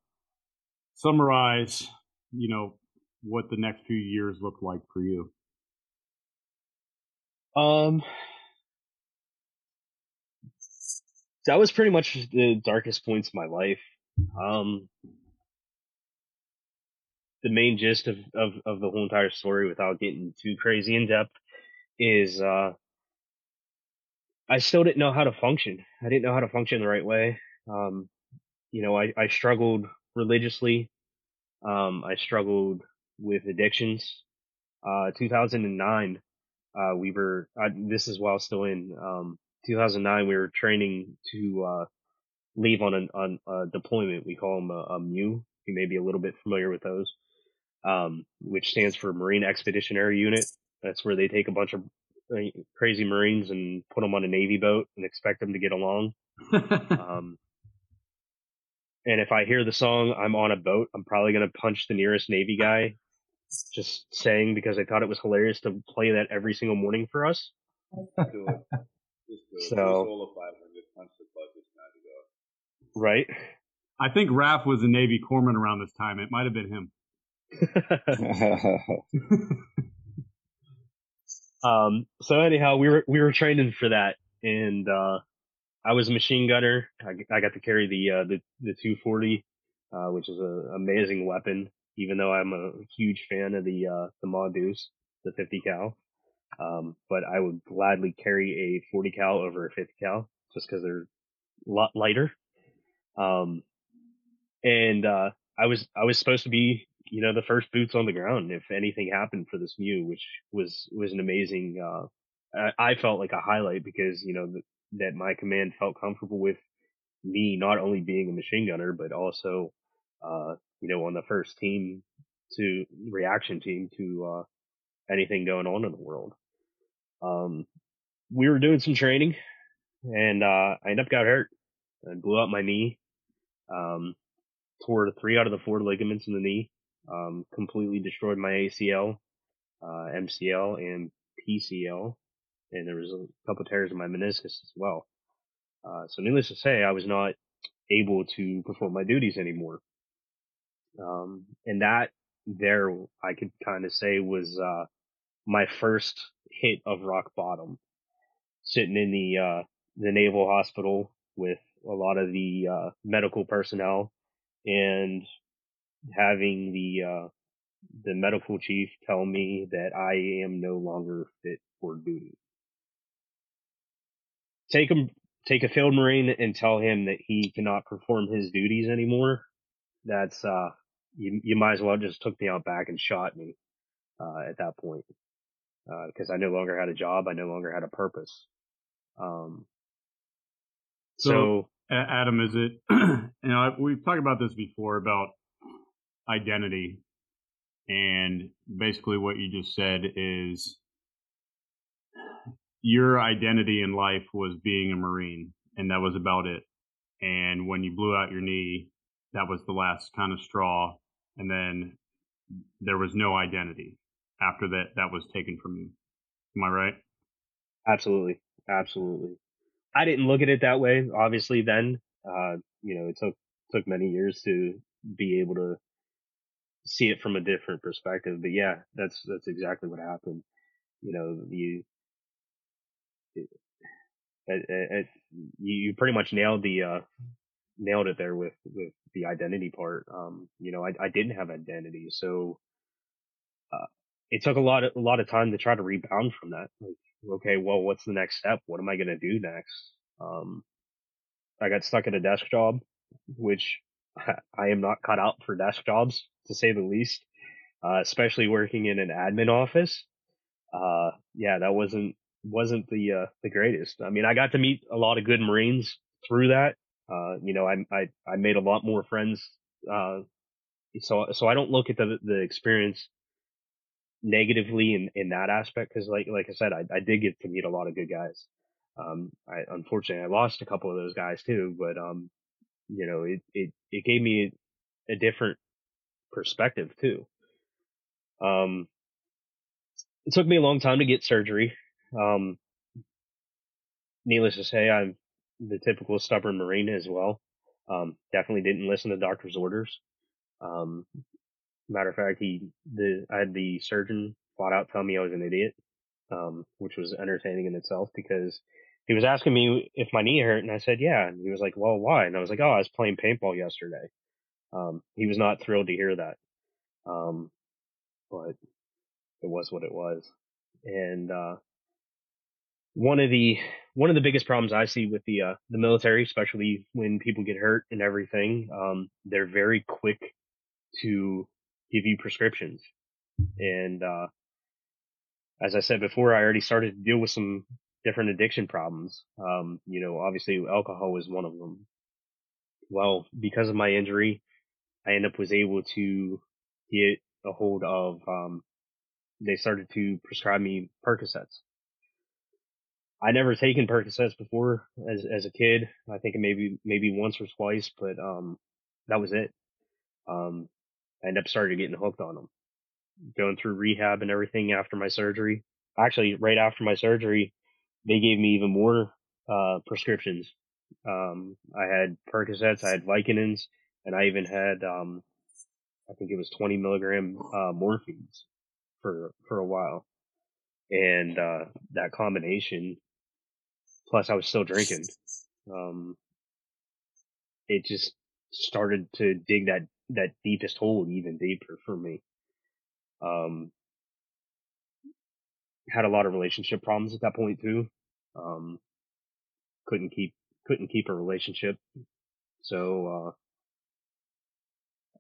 summarize, you know, what the next few years look like for you. Um, that was pretty much the darkest points of my life. Um, the main gist of, of, of the whole entire story without getting too crazy in depth is, uh, I still didn't know how to function. I didn't know how to function the right way. Um, you know, I, I struggled religiously. Um, I struggled with addictions. Uh, 2009, uh, we were, uh, this is while still in, um, 2009, we were training to, uh, leave on an, on a deployment. We call them a, a MEU. You may be a little bit familiar with those, um, which stands for Marine Expeditionary Unit. That's where they take a bunch of uh, crazy Marines and put them on a Navy boat and expect them to get along. Um, and if I hear the song "I'm on a boat," I'm probably gonna punch the nearest Navy guy. Just saying because I thought it was hilarious to play that every single morning for us. Do it. Just. So- Do 500. Punch the bucket. Now to go. Right? I think Raph was a Navy corpsman around this time. It might have been him. um. So anyhow, we were we were training for that, and uh, I was a machine gunner. I, I got to carry the uh, the the 240, uh, which is an amazing weapon. Even though I'm a huge fan of the uh, the Ma Deuce, the 50 cal, um, but I would gladly carry a 40 cal over a 50 cal just because they're a lot lighter. Um, and uh, I was I was supposed to be you know the first boots on the ground if anything happened for this MEU, which was was an amazing. Uh, I, I felt like a highlight because you know th- that my command felt comfortable with me not only being a machine gunner but also uh, you know on the first team to reaction team to uh, anything going on in the world. Um, we were doing some training, and uh, I ended up got hurt. I blew out my knee. Um, tore three out of the four ligaments in the knee. Um, completely destroyed my ACL, uh, MCL, and PCL, and there was a couple tears in my meniscus as well. Uh, so needless to say, I was not able to perform my duties anymore. Um, and that there, I could kind of say was, uh, my first hit of rock bottom. Sitting in the, uh, the naval hospital with a lot of the, uh, medical personnel and having the, uh, the medical chief tell me that I am no longer fit for duty. Take him, take a field marine and tell him that he cannot perform his duties anymore. That's, uh, you, you might as well just took me out back and shot me, uh, at that point. Uh, cause I no longer had a job. I no longer had a purpose. Um, So- so Adam, is it? you know, we've talked about this before about identity, and basically what you just said is your identity in life was being a Marine, and that was about it. And when you blew out your knee, that was the last kind of straw, and then there was no identity after that. That was taken from you. Am I right? Absolutely. Absolutely. I didn't look at it that way, obviously then. Uh, you know, it took, took many years to be able to see it from a different perspective. But yeah, that's, that's exactly what happened. You know, you, it, it, it, you pretty much nailed the, uh, nailed it there with, with the identity part. Um, you know, I, I didn't have identity. So, uh, it took a lot of, a lot of time to try to rebound from that. Like, okay, well, what's the next step? What am I to do next? Um, I got stuck at a desk job, which I am not cut out for desk jobs to say the least. uh, especially working in an admin office. Uh, yeah, that wasn't wasn't the uh, the greatest. I mean, I got to meet a lot of good Marines through that. Uh, you know, I I I made a lot more friends. Uh, so so I don't look at the the experience negatively in in that aspect because like like I said, I I did get to meet a lot of good guys. Um, I unfortunately I lost a couple of those guys too, but um, you know, it it it gave me a different perspective too. Um, it took me a long time to get surgery. Um, needless to say, I'm the typical stubborn Marine as well. Um, definitely didn't listen to doctor's orders. Um, matter of fact, he, the, I had the surgeon flat out tell me I was an idiot, um, which was entertaining in itself because he was asking me if my knee hurt and I said, yeah. And he was like, well, why? And I was like, oh, I was playing paintball yesterday. Um, he was not thrilled to hear that. Um, but it was what it was. And, uh, one of the one of the biggest problems I see with the uh, the military, especially when people get hurt and everything, um, they're very quick to give you prescriptions. And uh, as I said before, I already started to deal with some different addiction problems. Um, you know, obviously alcohol was one of them. Well, because of my injury, I ended up was able to get a hold of. Um, they started to prescribe me Percocets I never taken Percocets before as as a kid. I think maybe maybe once or twice, but um, that was it. Um, I ended up started getting hooked on them, going through rehab and everything after my surgery. Actually, right after my surgery, they gave me even more uh, prescriptions. Um, I had Percocets, I had Vicodins, and I even had um, I think it was 20 milligram uh, morphines for for a while. And uh, that combination Plus, I was still drinking. Um, it just started to dig that that deepest hole even deeper for me. Um, had a lot of relationship problems at that point too. Um, couldn't keep couldn't keep a relationship. So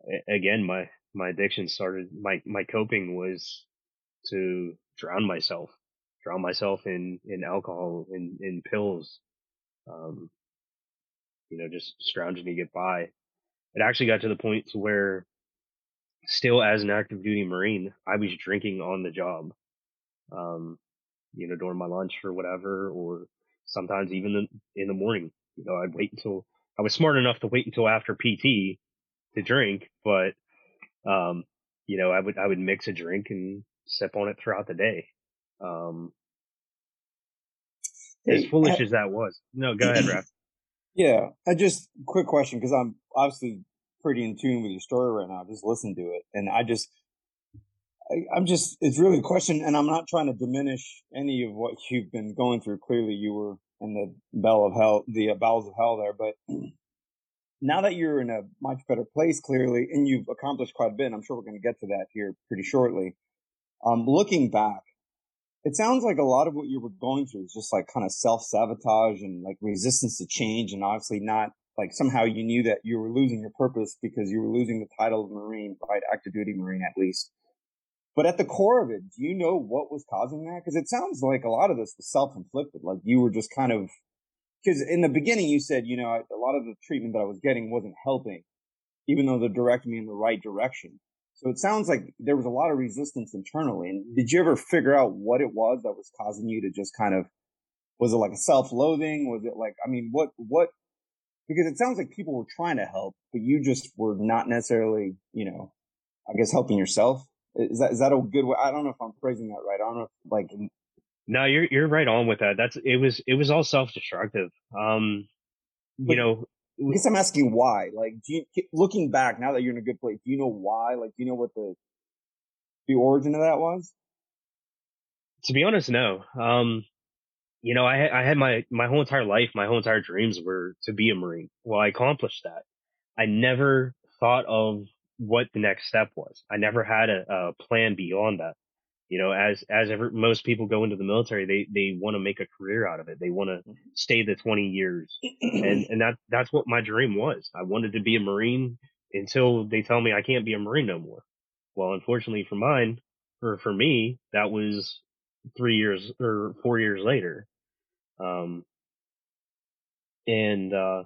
uh, again, my my addiction started. My my coping was to drown myself drown myself in in alcohol in in pills um you know just scrounging to get by it actually got to the point to where still as an active duty marine i was drinking on the job um you know during my lunch or whatever or sometimes even in the morning you know i'd wait until i was smart enough to wait until after pt to drink but um you know i would i would mix a drink and sip on it throughout the day um as foolish as that was. No, go ahead, Raph. Yeah, I just quick question because I'm obviously pretty in tune with your story right now. Just listen to it, and I just, I, am just, it's really a question, and I'm not trying to diminish any of what you've been going through. Clearly, you were in the bell of hell, the bowels of hell there, but now that you're in a much better place, clearly, and you've accomplished quite a bit, I'm sure we're going to get to that here pretty shortly. Um, looking back, it sounds like a lot of what you were going through is just like kind of self sabotage and like resistance to change, and obviously not like somehow you knew that you were losing your purpose because you were losing the title of Marine, right? Active duty Marine at least. But at the core of it, do you know what was causing that? Because it sounds like a lot of this was self inflicted. Like you were just kind of, because in the beginning you said, you know, a lot of the treatment that I was getting wasn't helping, even though they directed me in the right direction. So it sounds like there was a lot of resistance internally. And did you ever figure out what it was that was causing you to just kind of, was it like a self-loathing? Was it like, I mean, what, what, because it sounds like people were trying to help, but you just were not necessarily, you know, I guess helping yourself. Is that, is that a good way? I don't know if I'm phrasing that right. I don't know if like, no, you're, you're right on with that. That's, it was, it was all self-destructive. Um, you know, I guess I'm asking why. Like, do you, looking back now that you're in a good place, do you know why? Like, do you know what the the origin of that was? To be honest, no. Um, you know, I, I had my, my whole entire life, my whole entire dreams were to be a Marine. Well, I accomplished that. I never thought of what the next step was. I never had a, a plan beyond that. You know, as, as ever, most people go into the military, they, they want to make a career out of it. They want to stay the 20 years. and, and that, that's what my dream was. I wanted to be a Marine until they tell me I can't be a Marine no more. Well, unfortunately for mine, for, for me, that was three years or four years later. Um, and, uh,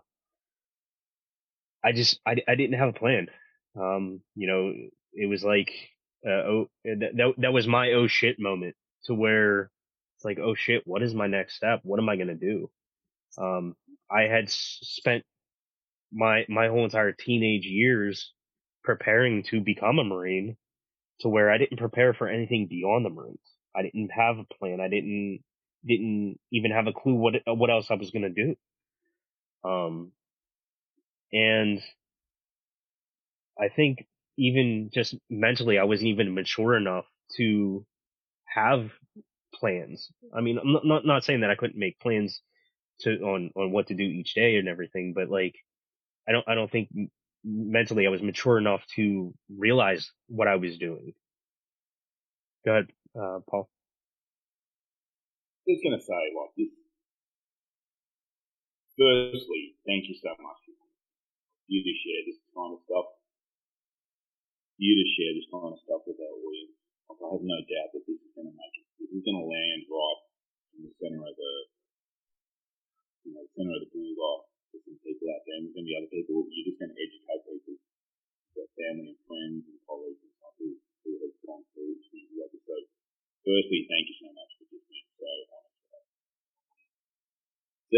I just, I, I didn't have a plan. Um, you know, it was like, uh, oh, that, that, that was my oh shit moment to where it's like, oh shit, what is my next step? What am I going to do? Um, I had s- spent my, my whole entire teenage years preparing to become a Marine to where I didn't prepare for anything beyond the Marines. I didn't have a plan. I didn't didn't even have a clue what what else I was gonna do. Um, and I think even just mentally, I wasn't even mature enough to have plans. I mean, I'm not not, not saying that I couldn't make plans to on on what to do each day and everything, but like, I don't I don't think mentally I was mature enough to realize what I was doing. Go ahead uh, Paul? Just gonna say, like this. Firstly, thank you so much you to share this kind of stuff. You to share this kind of stuff with our audience. Like, I have no doubt that this is going to make it. This is going to land right in the center of the, you know, center of the bullseye for some people out there. And there's going to be other people. You're just going to educate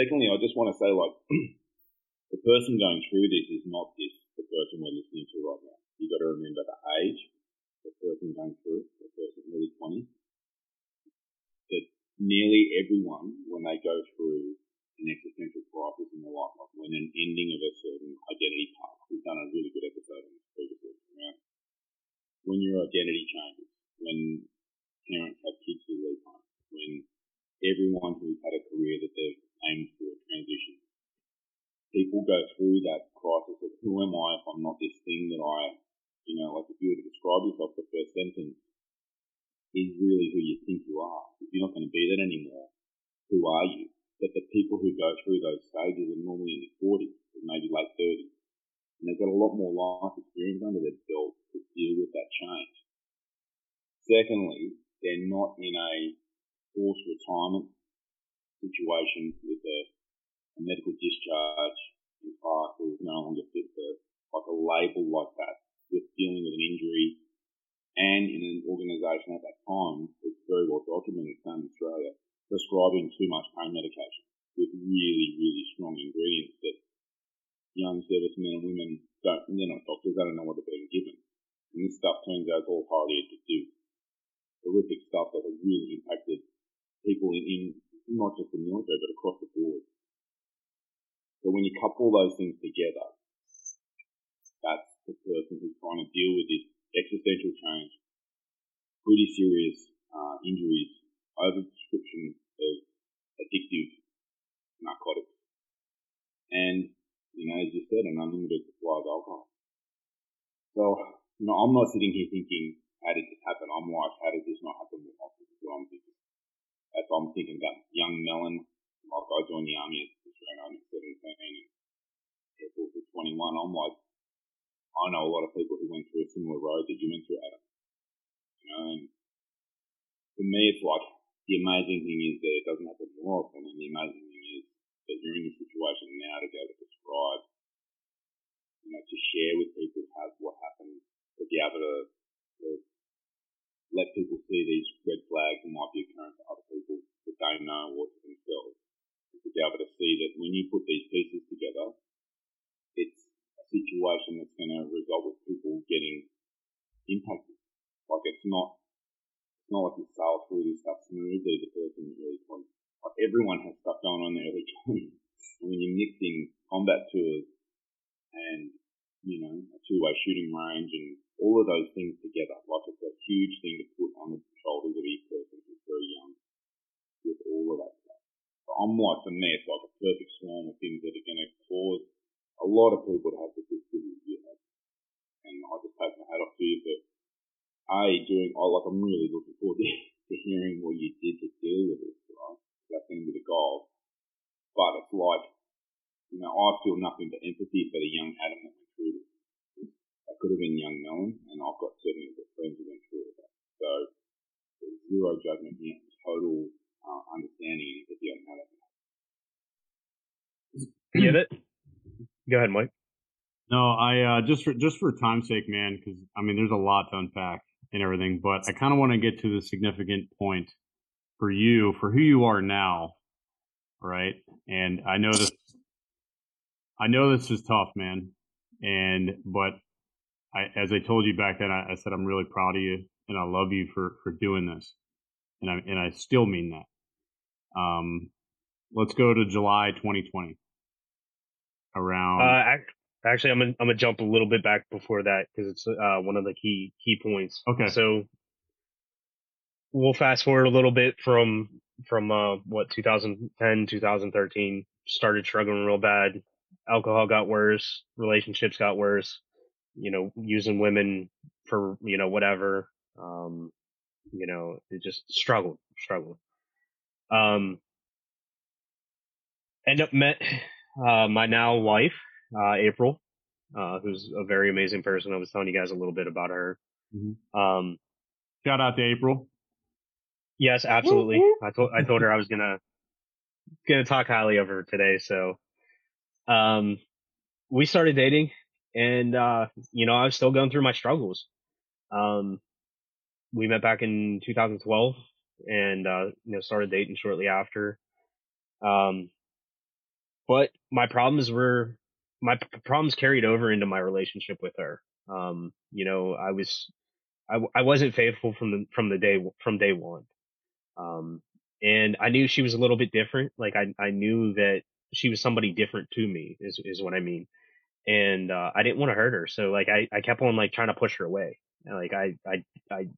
secondly, I just want to say, like, the person going through this is not this the person we're listening to right now. You got to remember the age, the person going through, the person nearly 20. That nearly everyone through that crisis of who am I, You put these. Just for just for time's sake, man, because I mean, there's a lot to unpack and everything, but I kind of want to get to the significant point for you, for who you are now, right? And I know this, I know this is tough, man, and but I, as I told you back then, I, I said I'm really proud of you and I love you for for doing this, and I and I still mean that. Um, let's go to July 2020 around. Uh, actually, I'm gonna I'm gonna jump a little bit back before that because it's uh, one of the key key points. Okay. So we'll fast forward a little bit from from uh, what 2010 2013 started struggling real bad. Alcohol got worse, relationships got worse. You know, using women for you know whatever. Um, you know, it just struggled, struggled. Um, end up met uh, my now wife, uh, April, uh, who's a very amazing person. I was telling you guys a little bit about her. Mhm. Um, Shout out to April. yes, absolutely. I told I told her I was gonna gonna talk highly of her today. So, um, we started dating, and uh, you know, I was still going through my struggles. Um, we met back in 2012, and uh, you know, started dating shortly after. Um, but my problems were my p- problems carried over into my relationship with her. Um, you know, I was, I, I wasn't faithful from the, from the day, from day one. Um, and I knew she was a little bit different. Like I, I knew that she was somebody different to me is, is what I mean. And, uh, I didn't want to hurt her. So like I, I kept on like trying to push her away. And, like I, I, I,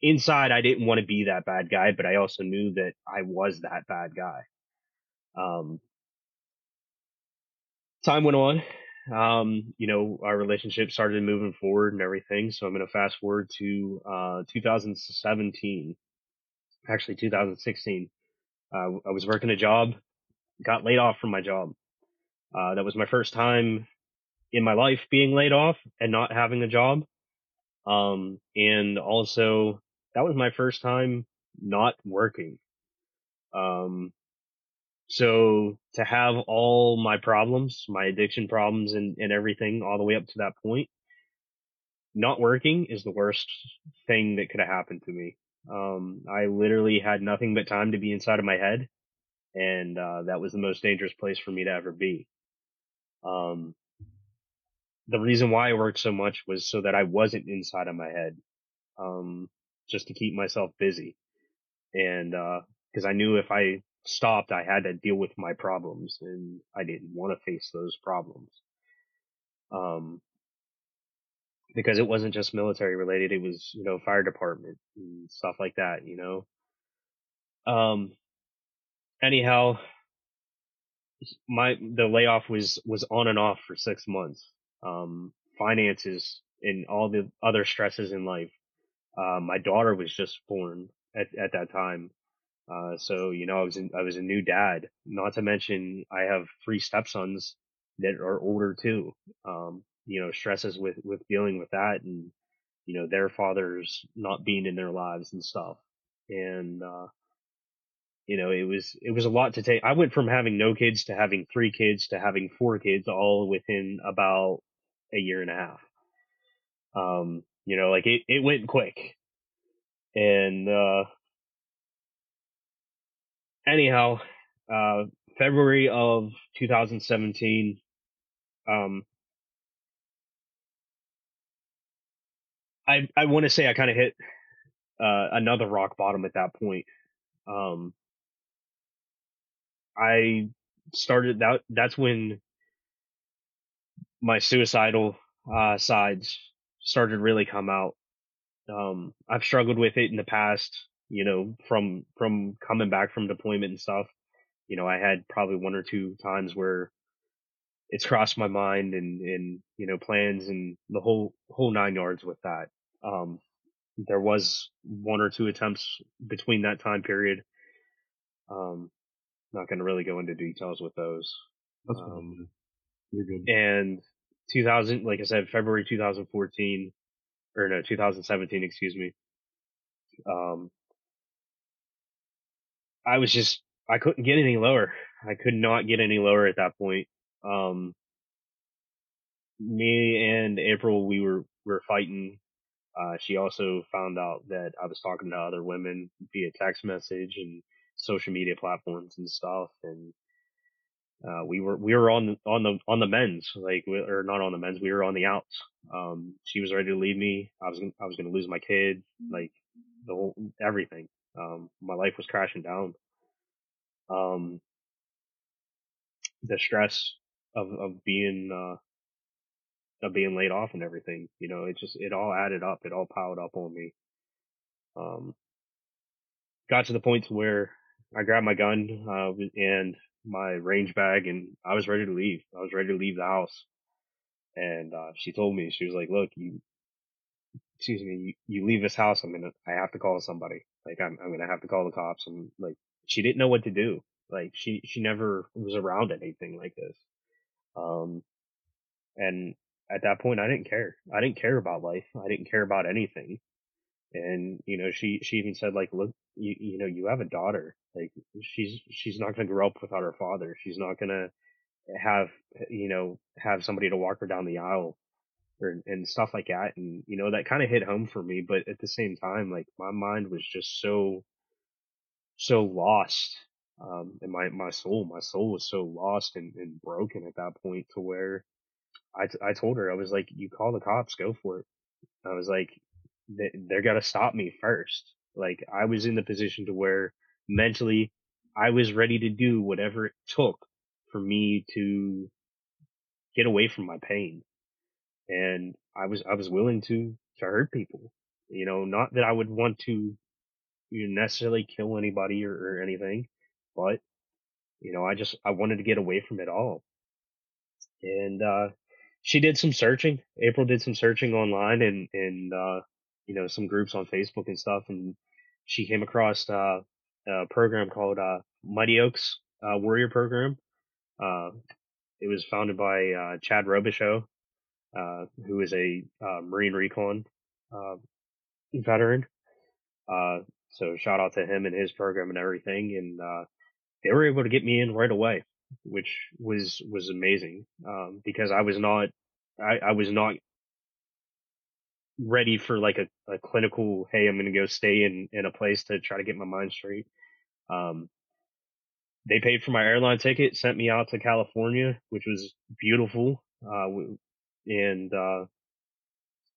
inside I didn't want to be that bad guy, but I also knew that I was that bad guy. Um, time went on. Um, you know, our relationship started moving forward and everything. So I'm going to fast forward to, uh, 2017, actually 2016. Uh, I was working a job, got laid off from my job. Uh, that was my first time in my life being laid off and not having a job. Um, and also that was my first time not working. Um, so to have all my problems, my addiction problems and, and everything all the way up to that point, not working is the worst thing that could have happened to me. Um, I literally had nothing but time to be inside of my head. And, uh, that was the most dangerous place for me to ever be. Um, the reason why I worked so much was so that I wasn't inside of my head. Um, just to keep myself busy. And, uh, cause I knew if I stopped, I had to deal with my problems and I didn't want to face those problems. Um, because it wasn't just military related. It was, you know, fire department and stuff like that, you know? Um, anyhow, my, the layoff was, was on and off for six months. Um, finances and all the other stresses in life. Uh, my daughter was just born at, at that time. Uh, so, you know, I was, in, I was a new dad, not to mention I have three stepsons that are older too. Um, you know, stresses with, with dealing with that and, you know, their fathers not being in their lives and stuff. And, uh, you know, it was, it was a lot to take. I went from having no kids to having three kids to having four kids all within about a year and a half. Um, you know, like it, it went quick. And, uh, anyhow, uh, February of 2017, um, I, I want to say I kind of hit, uh, another rock bottom at that point. Um, I started that, that's when my suicidal, uh, sides started really come out. Um, I've struggled with it in the past, you know, from, from coming back from deployment and stuff. You know, I had probably one or two times where it's crossed my mind and, and, you know, plans and the whole, whole nine yards with that. Um, there was one or two attempts between that time period. Um, not going to really go into details with those. That's Um. You're good. and 2000, like I said, February 2014, or no, 2017, excuse me. Um, I was just, I couldn't get any lower. I could not get any lower at that point. Um, me and April, we were, we were fighting. Uh, she also found out that I was talking to other women via text message and social media platforms and stuff. And, uh, we were, we were on, on the, on the men's, like, or not on the men's, we were on the outs. Um, she was ready to leave me. I was, I was going to lose my kid, like the whole, everything. Um, my life was crashing down. Um, the stress of, of being, uh, of being laid off and everything, you know, it just, it all added up. It all piled up on me. Um, got to the point to where I grabbed my gun, uh, and my range bag and I was ready to leave. I was ready to leave the house. And, uh, she told me, she was like, look, you, excuse me, you, you leave this house. I'm gonna, I have to call somebody. Like I'm, I'm gonna have to call the cops. And like, she didn't know what to do. Like she, she never was around anything like this. Um, and at that point, I didn't care. I didn't care about life. I didn't care about anything. And, you know, she, she even said like, look, you, you know, you have a daughter. Like she's, she's not to grow up without her father. She's not to have, you know, have somebody to walk her down the aisle or, and stuff like that. And, you know, that kind of hit home for me. But at the same time, like my mind was just so, so lost. Um, and my, my soul, my soul was so lost and, and broken at that point to where I, t- I told her, I was like, you call the cops, go for it. I was like, they, they're going to stop me first. Like I was in the position to where mentally I was ready to do whatever it took for me to get away from my pain. And I was, I was willing to, to hurt people, you know, not that I would want to you know, necessarily kill anybody or, or anything, but you know, I just, I wanted to get away from it all. And, uh, she did some searching. April did some searching online and, and, uh, you know, some groups on Facebook and stuff. And she came across, uh, a program called, uh, Mighty Oaks, uh, Warrior Program. Uh, it was founded by, uh, Chad Robichaux, uh, who is a, uh, Marine Recon, uh, veteran. Uh, so shout out to him and his program and everything. And, uh, they were able to get me in right away, which was, was amazing. Um, because I was not, I, I was not ready for like a, a clinical, Hey, I'm going to go stay in, in a place to try to get my mind straight. Um, they paid for my airline ticket, sent me out to California, which was beautiful. Uh, and, uh,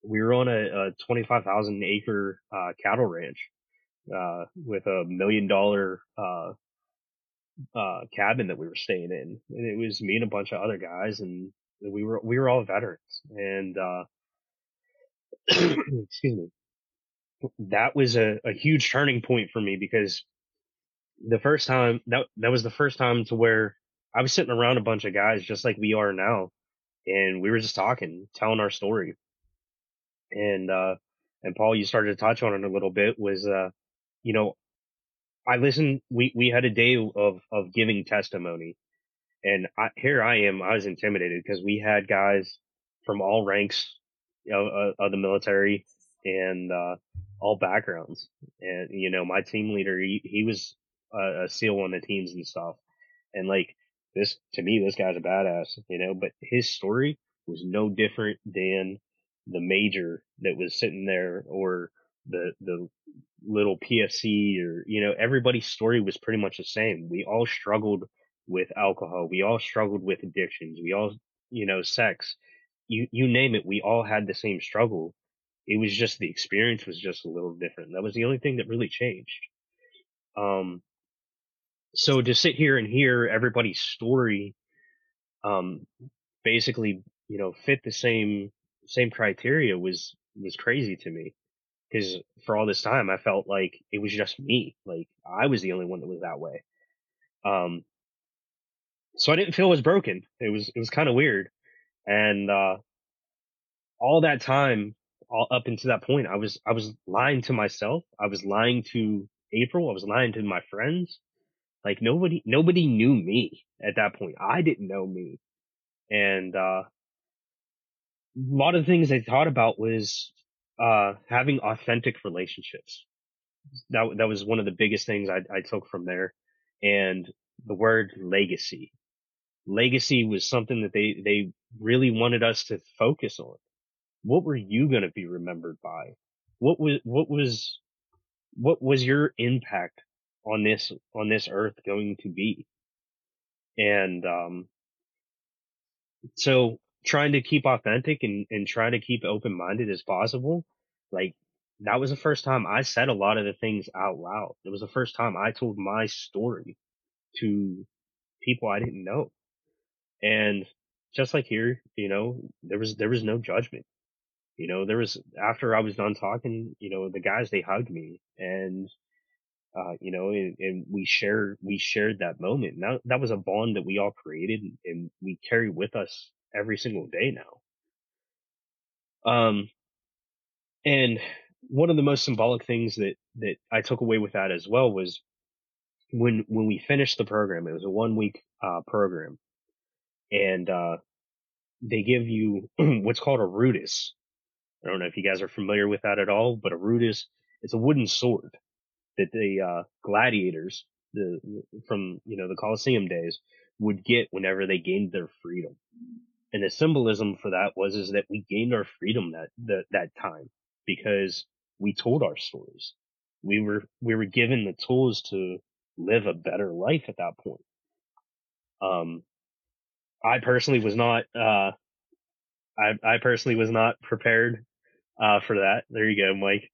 we were on a, a 25,000 acre, uh, cattle ranch, uh, with a million dollar, uh, uh, cabin that we were staying in. And it was me and a bunch of other guys and we were, we were all veterans and, uh, excuse me, that was a, a huge turning point for me because the first time that, that was the first time to where I was sitting around a bunch of guys just like we are now. And we were just talking, telling our story. And, uh, and Paul, you started to touch on it a little bit was, uh, you know, I listened, we, we had a day of, of giving testimony and I, here I am, I was intimidated because we had guys from all ranks of, of the military and, uh, all backgrounds. And, you know, my team leader, he, he was a, a SEAL on the teams and stuff. And like this, to me, this guy's a badass, you know, but his story was no different than the major that was sitting there or the, the little PFC or, you know, everybody's story was pretty much the same. We all struggled with alcohol. We all struggled with addictions. We all, you know, sex. You, you name it. We all had the same struggle. It was just the experience was just a little different. That was the only thing that really changed. Um, so to sit here and hear everybody's story, um, basically, you know, fit the same, same criteria was, was crazy to me. Cause for all this time, I felt like it was just me. Like I was the only one that was that way. Um, so I didn't feel as broken. It was, it was kind of weird. And, uh, all that time, all up until that point, I was, I was lying to myself. I was lying to April. I was lying to my friends. Like nobody, nobody knew me at that point. I didn't know me. And, uh, lot of the things I thought about was uh, having authentic relationships. That that was one of the biggest things I, I took from there, and the word legacy. Legacy was something that they they really wanted us to focus on. What were you going to be remembered by? What was what was what was your impact on this on this earth going to be? And um, so trying to keep authentic and, and trying to keep open minded as possible, like that was the first time I said a lot of the things out loud. It was the first time I told my story to people I didn't know. And just like here, you know, there was, there was no judgment. You know, there was, after I was done talking, you know, the guys, they hugged me and, uh, you know, and, and, we shared, we shared that moment. And that, that was a bond that we all created and we carry with us every single day now. Um, and one of the most symbolic things that, that I took away with that as well was when, when we finished the program, it was a one week, uh, program and, uh, they give you what's called a rudis. I don't know if you guys are familiar with that at all, but a rudis, it's a wooden sword that the, uh, gladiators, the, from, you know, the Colosseum days would get whenever they gained their freedom. And the symbolism for that was, is that we gained our freedom that, that, that time because we told our stories. We were, we were given the tools to live a better life at that point. Um, I personally was not, uh, I, I personally was not prepared, uh, for that. There you go, Mike.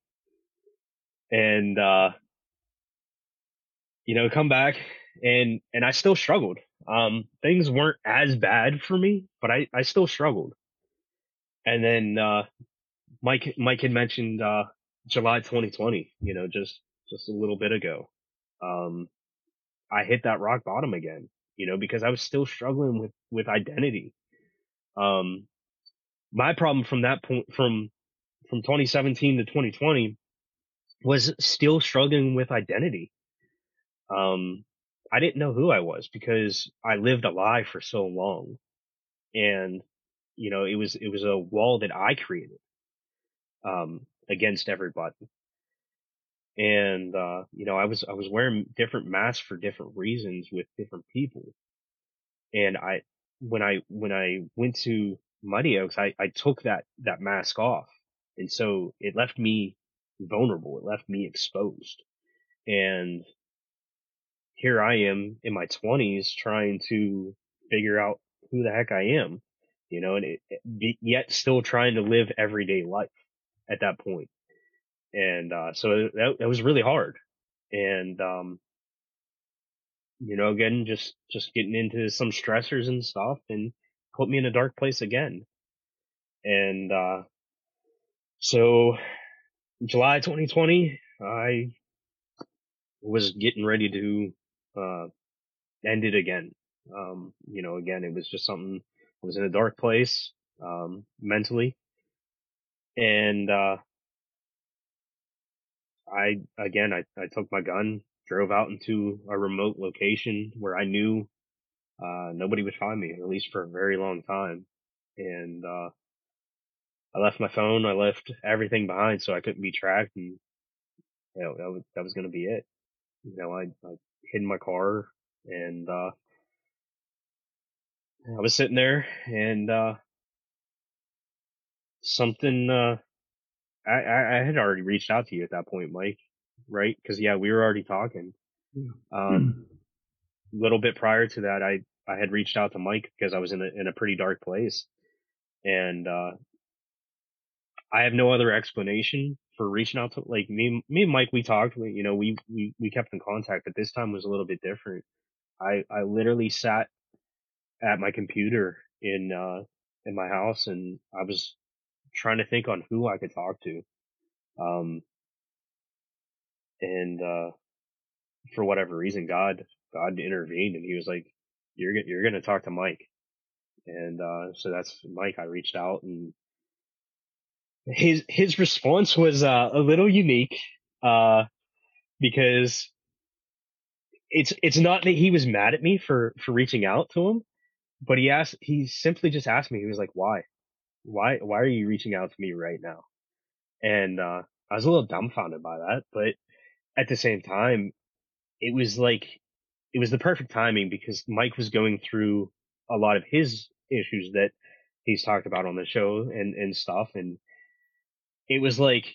And, uh, you know, come back and, and I still struggled. Um, things weren't as bad for me, but I, I still struggled. And then, uh, Mike, Mike had mentioned, uh, July 2020, you know, just, just a little bit ago. Um, I hit that rock bottom again, you know, because I was still struggling with, with identity. Um, my problem from that point, from, from 2017 to 2020 was still struggling with identity. Um, I didn't know who I was because I lived a lie for so long. And, you know, it was, it was a wall that I created, um, against everybody. And, uh, you know, I was, I was wearing different masks for different reasons with different people. And I, when I, when I went to Muddy Oaks, I, I took that, that mask off. And so it left me vulnerable. It left me exposed. And here I am in my twenties trying to figure out who the heck I am, you know, and it, yet still trying to live everyday life at that point. And, uh, so that, that was really hard. And, um, you know, again, just, just getting into some stressors and stuff and put me in a dark place again. And, uh, so July 2020, I was getting ready to uh, ended again. Um, you know, again, it was just something, I was in a dark place, um, mentally. And, uh, I, again, I, I took my gun, drove out into a remote location where I knew, uh, nobody would find me, at least for a very long time. And, uh, I left my phone, I left everything behind so I couldn't be tracked and, you know, that was, that was going to be it. You know, I, I in my car and, uh, I was sitting there and, uh, something, uh, I, I had already reached out to you at that point, Mike, right? Cause yeah, we were already talking. Um, a little bit prior to that, I, I had reached out to Mike because I was in a, in a pretty dark place and, uh, I have no other explanation for reaching out to like me, me and Mike, we talked, we, you know, we, we, we kept in contact, but this time was a little bit different. I, I literally sat at my computer in, uh, in my house and I was trying to think on who I could talk to. Um, and, uh, for whatever reason, God, God intervened and he was like, you're, you're to talk to Mike. And, uh, so that's Mike. I reached out and his his response was uh, a little unique uh, because it's it's not that he was mad at me for for reaching out to him, but he asked he simply just asked me he was like why, why, why are you reaching out to me right now? And, uh, I was a little dumbfounded by that, but at the same time, it was like, it was the perfect timing because Mike was going through a lot of his issues that he's talked about on the show and, and stuff. And it was like,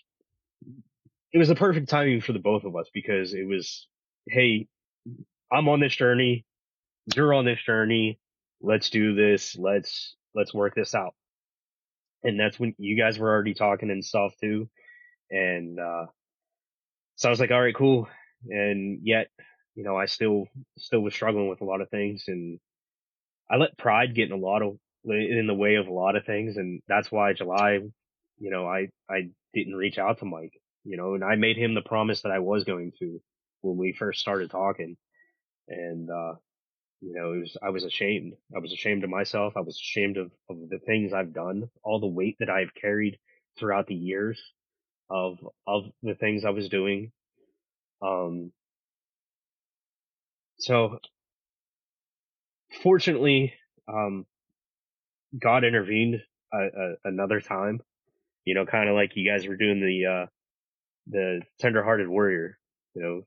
it was the perfect timing for the both of us because it was, Hey, I'm on this journey. You're on this journey. Let's do this. Let's, let's work this out. And that's when you guys were already talking and stuff too. And, uh, so I was like, all right, cool. And yet, you know, I still, still was struggling with a lot of things and I let pride get in a lot of, in the way of a lot of things. And that's why July, you know, I, I didn't reach out to Mike, you know, and I made him the promise that I was going to when we first started talking. And, uh, you know, it was, I was ashamed. I was ashamed of myself. I was ashamed of, of the things I've done, all the weight that I've carried throughout the years of, of the things I was doing. Um, so fortunately, um, God intervened a, a, another time, you know, kind of like you guys were doing the, uh, the tenderhearted warrior, you know,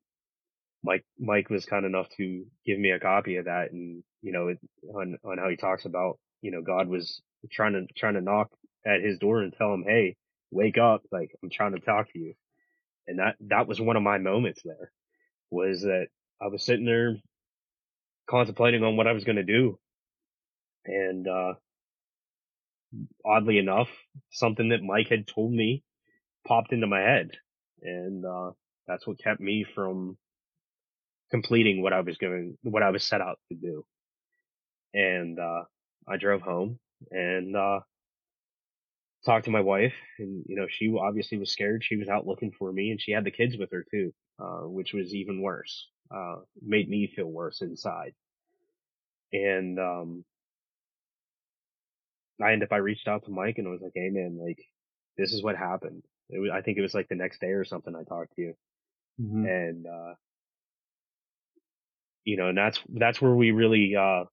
Mike, Mike was kind enough to give me a copy of that and, you know, it, on, on how he talks about, you know, God was trying to, trying to knock at his door and tell him, Hey, wake up. Like I'm trying to talk to you. And that, that was one of my moments there was that I was sitting there contemplating on what I was going to do. And, uh, oddly enough, something that Mike had told me popped into my head. And, uh, that's what kept me from completing what I was going, what I was set out to do. And, uh, I drove home and, uh, talked to my wife and, you know, she obviously was scared. She was out looking for me and she had the kids with her too, uh, which was even worse, uh, made me feel worse inside. And, um, I ended up, I reached out to Mike and I was like, Hey man, like, this is what happened. It was, I think it was like the next day or something I talked to you. Mm-hmm. And, uh, you know, and that's, that's where we really, uh,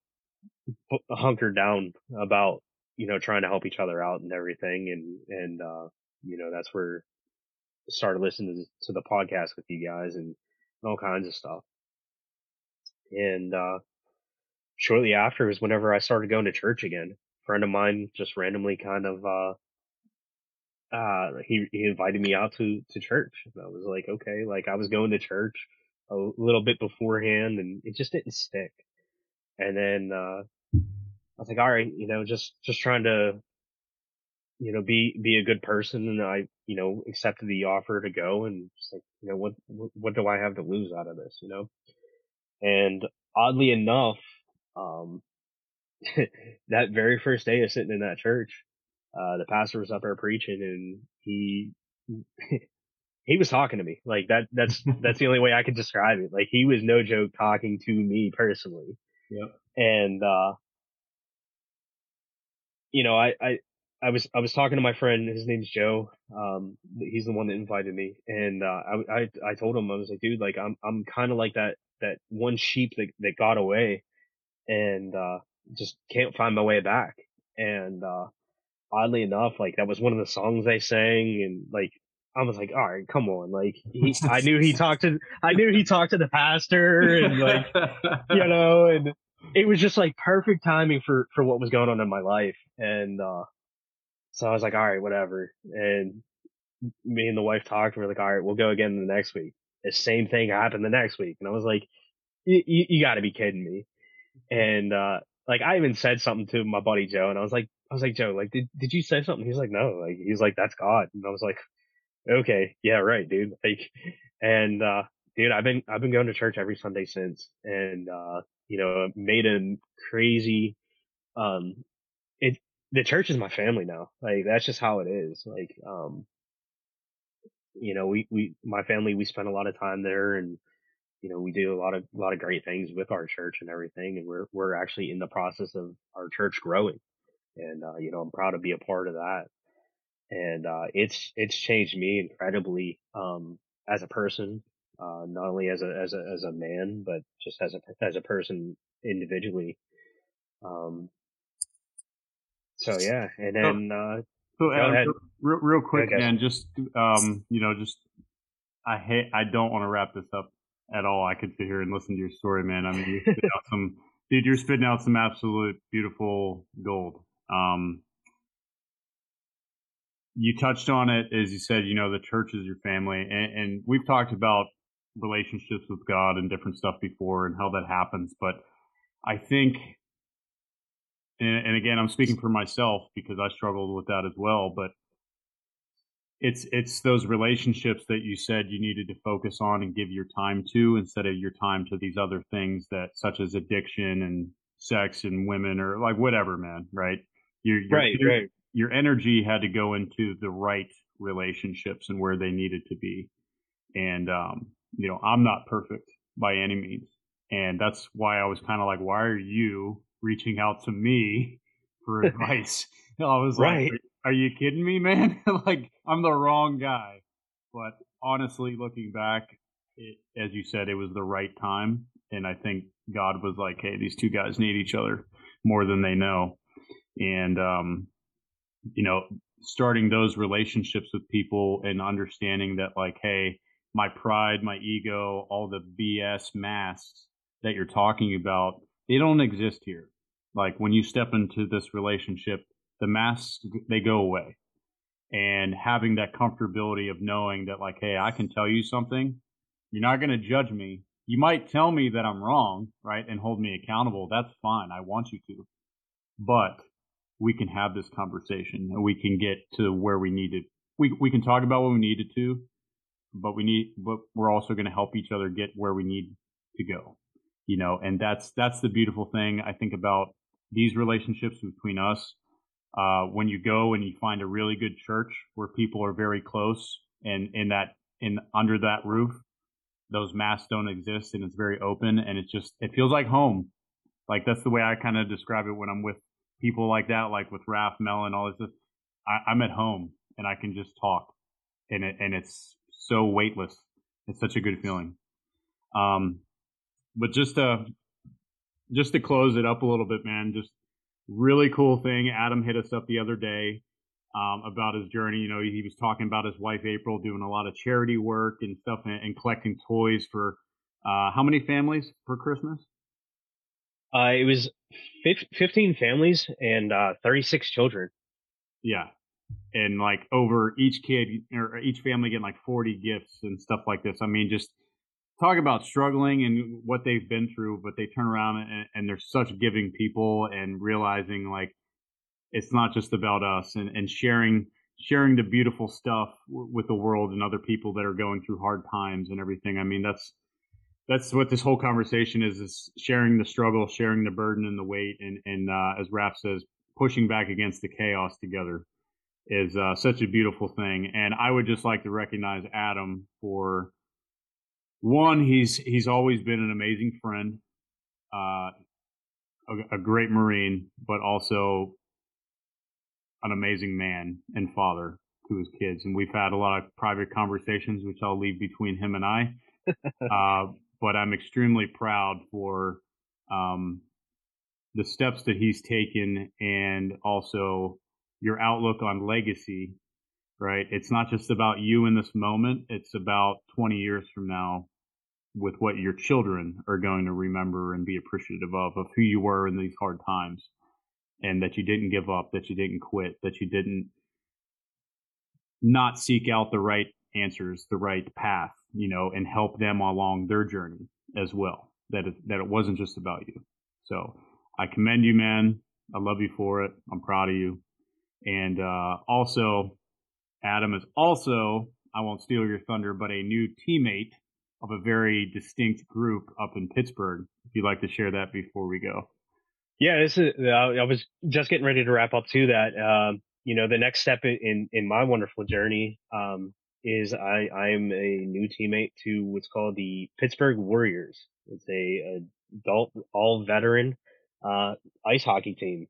hunkered down about, you know, trying to help each other out and everything. And, and, uh, you know, that's where I started listening to, to the podcast with you guys and, and all kinds of stuff. And, uh, shortly after was whenever I started going to church again. Friend of mine just randomly kind of, uh, uh, he, he invited me out to, to church. And I was like, okay, like I was going to church a little bit beforehand and it just didn't stick. And then, uh, I was like, all right, you know, just, just trying to, you know, be, be a good person. And I, you know, accepted the offer to go and just like, you know, what, what do I have to lose out of this, you know? And oddly enough, um, that very first day of sitting in that church, uh, the pastor was up there preaching and he, he was talking to me. Like that, that's, that's the only way I could describe it. Like he was no joke talking to me personally. Yep. And, uh, you know, I, I, I was, I was talking to my friend, his name's Joe. Um, he's the one that invited me. And, uh, I, I, I told him, I was like, dude, like, I'm, I'm kind of like that, that one sheep that, that got away and, uh, just can't find my way back. And, uh, oddly enough, like that was one of the songs they sang and like, I was like, all right, come on. Like he, I knew he talked to, I knew he talked to the pastor and like, you know, and it was just like perfect timing for, for what was going on in my life. And, uh, so I was like, all right, whatever. And me and the wife talked. We are like, all right, we'll go again the next week. The same thing happened the next week. And I was like, you, you gotta be kidding me. And, uh, like I even said something to my buddy Joe and I was like, I was like, Joe, like, did, did you say something? He's like, no, like, he's like, that's God. And I was like, okay, yeah, right, dude. Like, and, uh, dude, I've been, I've been going to church every Sunday since and, uh, you know, made a crazy, um, it, the church is my family now. Like, that's just how it is. Like, um, you know, we, we, my family, we spend a lot of time there and, you know, we do a lot of, a lot of great things with our church and everything. And we're, we're actually in the process of our church growing. And, uh, you know, I'm proud to be a part of that. And, uh, it's, it's changed me incredibly, um, as a person, uh, not only as a, as a, as a man, but just as a, as a person individually. Um, So yeah, and then uh, So, Adam, ahead. real, real quick, man, just um, you know, just I hate, I don't want to wrap this up at all. I could sit here and listen to your story, man. I mean, you spit out some, dude, you're spitting out some absolute beautiful gold. Um, you touched on it as you said, you know, the church is your family, and, and we've talked about relationships with God and different stuff before and how that happens, but I think and, and again, I'm speaking for myself because I struggled with that as well. But it's it's those relationships that you said you needed to focus on and give your time to instead of your time to these other things that such as addiction and sex and women or like whatever, man. Right? Your, your, right, your, right, your energy had to go into the right relationships and where they needed to be. And um, you know, I'm not perfect by any means. And that's why I was kind of like, why are you reaching out to me for advice? I was Right. like, are you kidding me, man? like, I'm the wrong guy. But honestly, looking back, it, as you said, it was the right time. And I think God was like, hey, these two guys need each other more than they know. And, um, you know, starting those relationships with people and understanding that, like, hey, my pride, my ego, all the BS masks that you're talking about, they don't exist here. Like when you step into this relationship, the masks, they go away. And having that comfortability of knowing that, like, hey, I can tell you something. You're not going to judge me. You might tell me that I'm wrong, right? And hold me accountable. That's fine. I want you to. But we can have this conversation and we can get to where we need to. We, we can talk about what we needed to, but we need, but we're also going to help each other get where we need to go, you know, and that's, that's the beautiful thing I think about these relationships between us. Uh, when you go and you find a really good church where people are very close and in that, in under that roof, those masks don't exist and it's very open and it's just, it feels like home. Like that's the way I kind of describe it when I'm with people like that, like with Raph, Melon, all this. stuff. I, I'm at home and I can just talk and it, and it's so weightless. It's such a good feeling. Um, but just to, just to close it up a little bit, man, just really cool thing. Adam hit us up the other day, um, about his journey. You know, he, was talking about his wife, April, doing a lot of charity work and stuff and, and collecting toys for, uh, how many families for Christmas? Uh, it was fif- 15 families and uh, 36 children. Yeah. And like over each kid or each family getting like 40 gifts and stuff like this. I mean, just talk about struggling and what they've been through, but they turn around and, and they're such giving people and realizing like it's not just about us and, and sharing sharing the beautiful stuff w- with the world and other people that are going through hard times and everything. I mean, that's that's what this whole conversation is: is sharing the struggle, sharing the burden and the weight, and and uh, as Raph says, pushing back against the chaos together is uh, such a beautiful thing. And I would just like to recognize Adam for one, he's he's always been an amazing friend, uh, a, a great Marine, but also an amazing man and father to his kids. And we've had a lot of private conversations, which I'll leave between him and I. uh, but I'm extremely proud for um, the steps that he's taken and also your outlook on legacy, right? It's not just about you in this moment. It's about 20 years from now with what your children are going to remember and be appreciative of, of who you were in these hard times and that you didn't give up, that you didn't quit, that you didn't not seek out the right answers, the right path, you know, and help them along their journey as well. That it, that it wasn't just about you. So I commend you, man. I love you for it. I'm proud of you. And uh, also, Adam is also, I won't steal your thunder, but a new teammate of a very distinct group up in Pittsburgh. If you'd like to share that before we go. Yeah, this is. I was just getting ready to wrap up to that. Um, you know, the next step in in my wonderful journey um, is I I'm a new teammate to what's called the Pittsburgh Warriors. It's a, a adult all veteran uh, ice hockey team,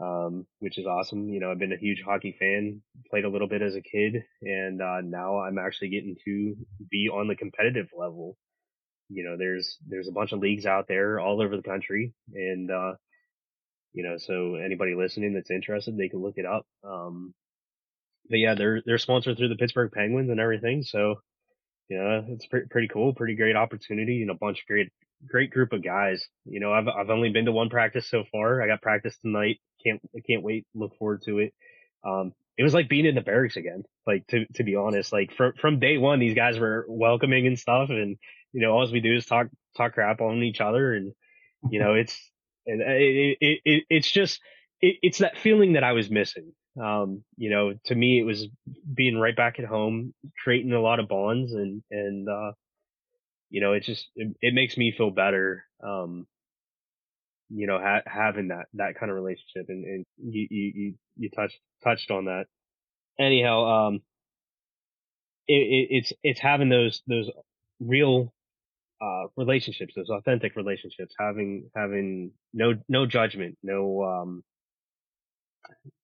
um, which is awesome. You know, I've been a huge hockey fan, played a little bit as a kid, and uh, now I'm actually getting to be on the competitive level. You know, there's there's a bunch of leagues out there all over the country, and uh, you know, so anybody listening that's interested, they can look it up. Um, but yeah, they're, they're sponsored through the Pittsburgh Penguins and everything. So, yeah, it's pretty, pretty cool. Pretty great opportunity and a bunch of great, great group of guys. You know, I've, I've only been to one practice so far. I got practice tonight. Can't, I can't wait. Look forward to it. Um, it was like being in the barracks again. Like to, to be honest, like from, from day one, these guys were welcoming and stuff. And, you know, all we do is talk, talk crap on each other. And, you know, it's, and it, it, it it's just, it, it's that feeling that I was missing. Um, you know, to me, it was being right back at home, creating a lot of bonds and, and, uh, you know, it just, it, it makes me feel better. Um, you know, ha- having that, that kind of relationship and, and you, you, you, you touched, touched on that. Anyhow, um, it, it, it's, it's having those, those real, uh, relationships, those authentic relationships, having, having no, no judgment, no, um,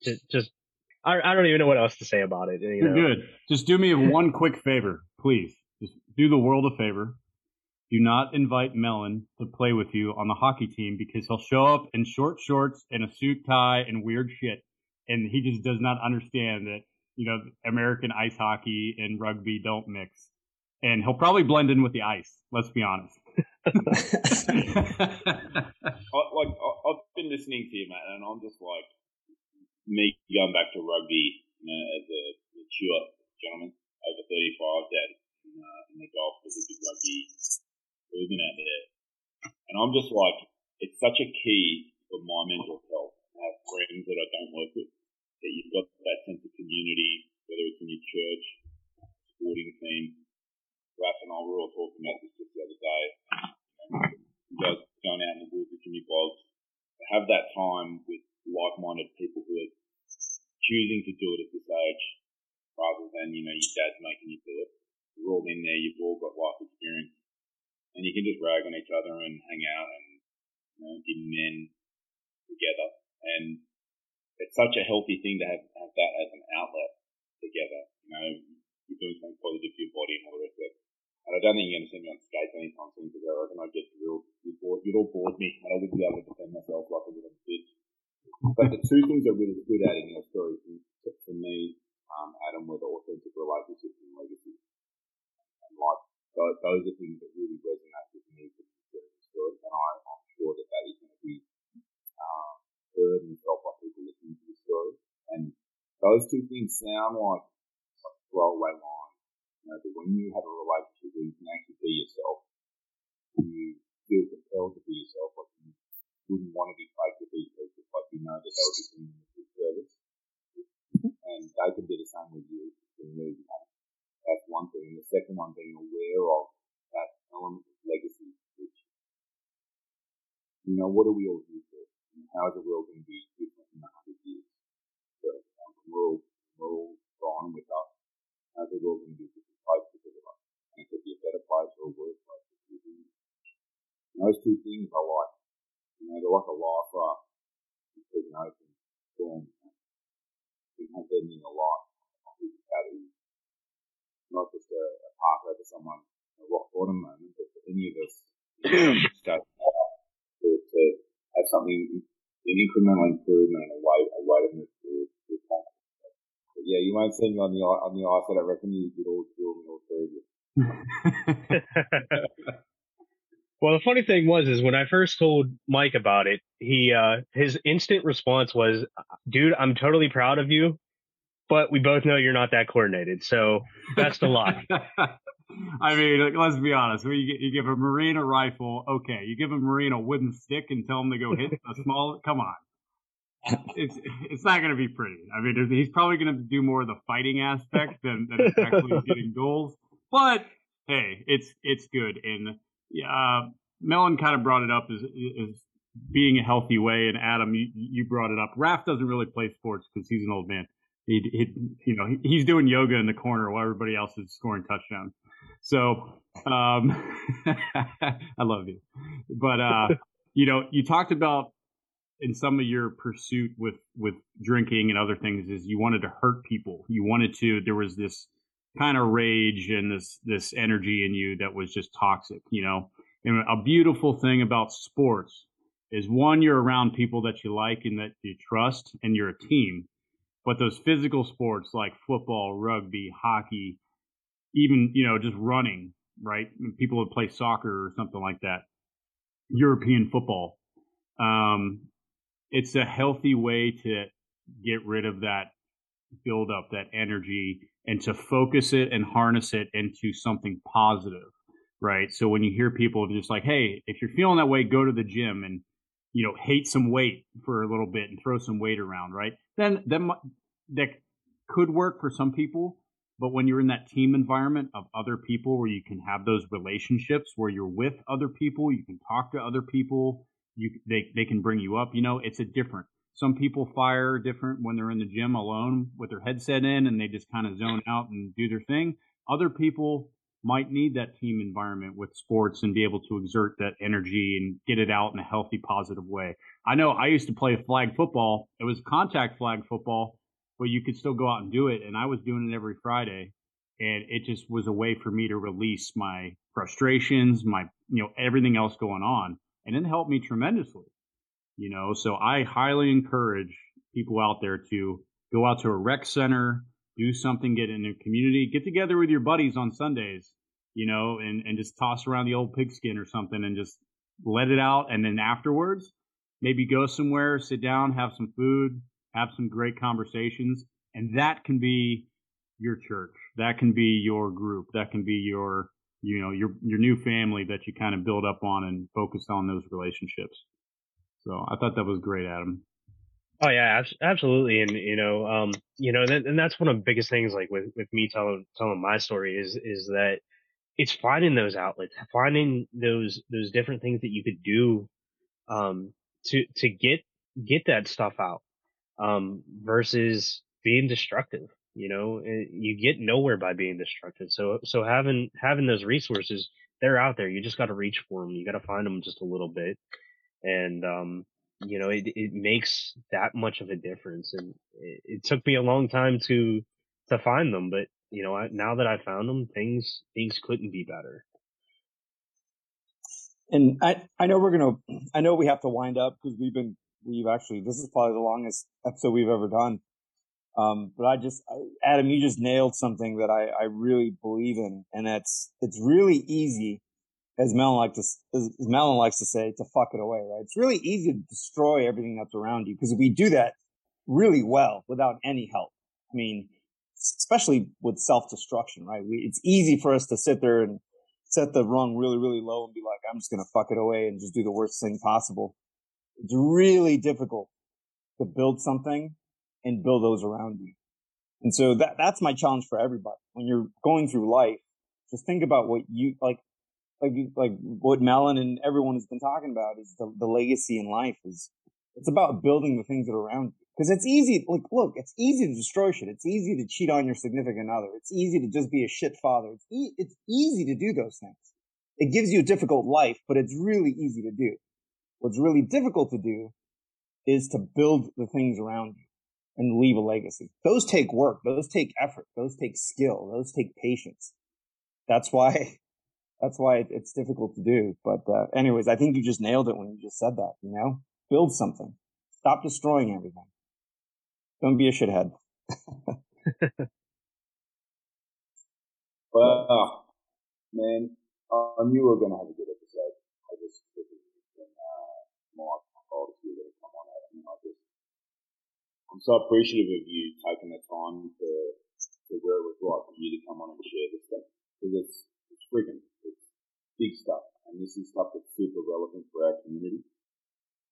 just, just I, I don't even know what else to say about it. You You're know? good. Just do me one quick favor, please. Just do the world a favor. Do not invite Melon to play with you on the hockey team because he'll show up in short shorts and a suit tie and weird shit. And he just does not understand that, you know, American ice hockey and rugby don't mix. And he'll probably blend in with the ice. Let's be honest. I, like I, I've been listening to you, man, and I'm just like me going back to rugby you know, as a mature gentleman over 35 that in, uh, in the golf Pacific rugby movement out there, and I'm just like, it's such a key for my mental health to have friends that I don't work with, that you've got that sense of community, whether it's in your church, sporting team. Raph and I were all talking about this just the other day. You guys going out in the woods with Boggs, to have that time with like-minded people who are choosing to do it at this age, rather than you know your dad's making you do it. You're all in there. You've all got life experience, and you can just rag on each other and hang out and you know, be men together. And it's such a healthy thing to have, have that as an outlet together. You know, you're doing something positive for your body and all the rest of it. And I don't think you're going to see me on skates anytime soon because I reckon I'd get real, you'd, bore, you'd all bored me and I wouldn't be able to defend myself like a little bitch. But the two things that really stood out in your story for, me, um, Adam, were the authentic relationships and legacy. And like, those, those are things that really resonate with me from the story. And I, I'm sure that that is going to be um, heard and felt by people listening to the story. And those two things sound like, like a throwaway line. You know, that when you have a relationship where you can actually be yourself, you feel compelled to be yourself, like you wouldn't want to be fake with these people, but you know that they'll be doing them a good service. And they can do the same with you moving on. That's one thing. And the second one being aware of that element of legacy, which, you know, what are we all here for? And how is the world going to be different in a hundred years? So, um, we're all, we're all gone with us. How's the world going to be different place because of us? And it could be a better place or a worse place. And those two things I like. You know, they're like a life raft. You put an open storm. You have them in your life. That is not just a, a park over someone, a rock bottom moment, but for any of us start to, to have something, an incremental improvement and a way, a way to move forward with. But yeah, you won't see me on the on the ice, but I reckon you could all kill me all three of you. well, the funny thing was, is when I first told Mike about it, he, uh, his instant response was, dude, I'm totally proud of you, but we both know you're not that coordinated. So best of luck. I mean, like, let's be honest. You, you give a Marine a rifle, okay. You give a Marine a wooden stick and tell him to go hit a small, come on. It's it's not going to be pretty. I mean, he's probably going to do more of the fighting aspect than, than actually getting goals. But hey, it's it's good. And uh, Melon kind of brought it up as, as being a healthy way, and Adam, you, you brought it up. Raph doesn't really play sports because he's an old man. He, he you know, he, he's doing yoga in the corner while everybody else is scoring touchdowns. So, um, I love you, but uh, you know, you talked about in some of your pursuit with with drinking and other things is you wanted to hurt people. You wanted to. There was this kind of rage and this this energy in you that was just toxic. You know, and a beautiful thing about sports is one, you're around people that you like and that you trust and you're a team. But those physical sports like football, rugby, hockey, even, you know, just running, right? People would play soccer or something like that. European football. Um, it's a healthy way to get rid of that build up, that energy, and to focus it and harness it into something positive, right? So when you hear people just like, hey, if you're feeling that way, go to the gym and you know hate some weight for a little bit and throw some weight around, right? Then then that could work for some people, but when you're in that team environment of other people where you can have those relationships where you're with other people, you can talk to other people, you they they can bring you up. You know, it's a different. Some people fire different when they're in the gym alone with their headset in and they just kind of zone out and do their thing. Other people might need that team environment with sports and be able to exert that energy and get it out in a healthy, positive way. I know I used to play flag football. It was contact flag football, but you could still go out and do it. And I was doing it every Friday. And it just was a way for me to release my frustrations, my, you know, everything else going on and it helped me tremendously. You know, so I highly encourage people out there to go out to a rec center, do something, get in a community, get together with your buddies on Sundays, you know, and, and just toss around the old pigskin or something and just let it out. And then afterwards, maybe go somewhere, sit down, have some food, have some great conversations. And that can be your church. That can be your group. That can be your you know your your new family that you kind of build up on and focus on those relationships. So I thought that was great, Adam. Oh yeah, absolutely, and you know, um, you know, and that's one of the biggest things, like with with me telling telling my story is is that it's finding those outlets, finding those those different things that you could do, um, to to get get that stuff out, um, versus being destructive. You know, eh, you get nowhere by being destructive. So, so having, having those resources, they're out there. You just got to reach for them. You got to find them just a little bit. And, um, you know, it, it makes that much of a difference. And it, it took me a long time to, to find them, but you know, I, now that I found them, things, things couldn't be better. And I, I know we're going to, I know we have to wind up because we've been, we've actually, this is probably the longest episode we've ever done. Um, but I just, I, Adam, you just nailed something that I, I really believe in. And that's, it's really easy, as Melon like to, as Melon likes to say, to fuck it away, right? It's really easy to destroy everything that's around you because we do that really well without any help. I mean, especially with self-destruction, right? We, it's easy for us to sit there and set the rung really, really low and be like, I'm just going to fuck it away and just do the worst thing possible. It's really difficult to build something and build those around you. And so that, that's my challenge for everybody. When you're going through life, just think about what you, like, like, like what Melon and everyone has been talking about is the, the legacy in life is, it's about building the things that are around you. Cause it's easy, like, look, it's easy to destroy shit. It's easy to cheat on your significant other. It's easy to just be a shit father. It's, e- it's easy to do those things. It gives you a difficult life, but it's really easy to do. What's really difficult to do is to build the things around you and leave a legacy. Those take work. Those take effort. Those take skill. Those take patience. That's why, that's why it's difficult to do. But, uh, anyways, I think you just nailed it when you just said that, you know, build something. Stop destroying everything. Don't be a shithead. well, man, I knew we were to have a good episode. I just, when, uh, we were going to come on out and I just, I'm so appreciative of you taking the time to, to where it was right for you to come on and share this stuff. Because it's, it's freaking, it's big stuff. And this is stuff that's super relevant for our community.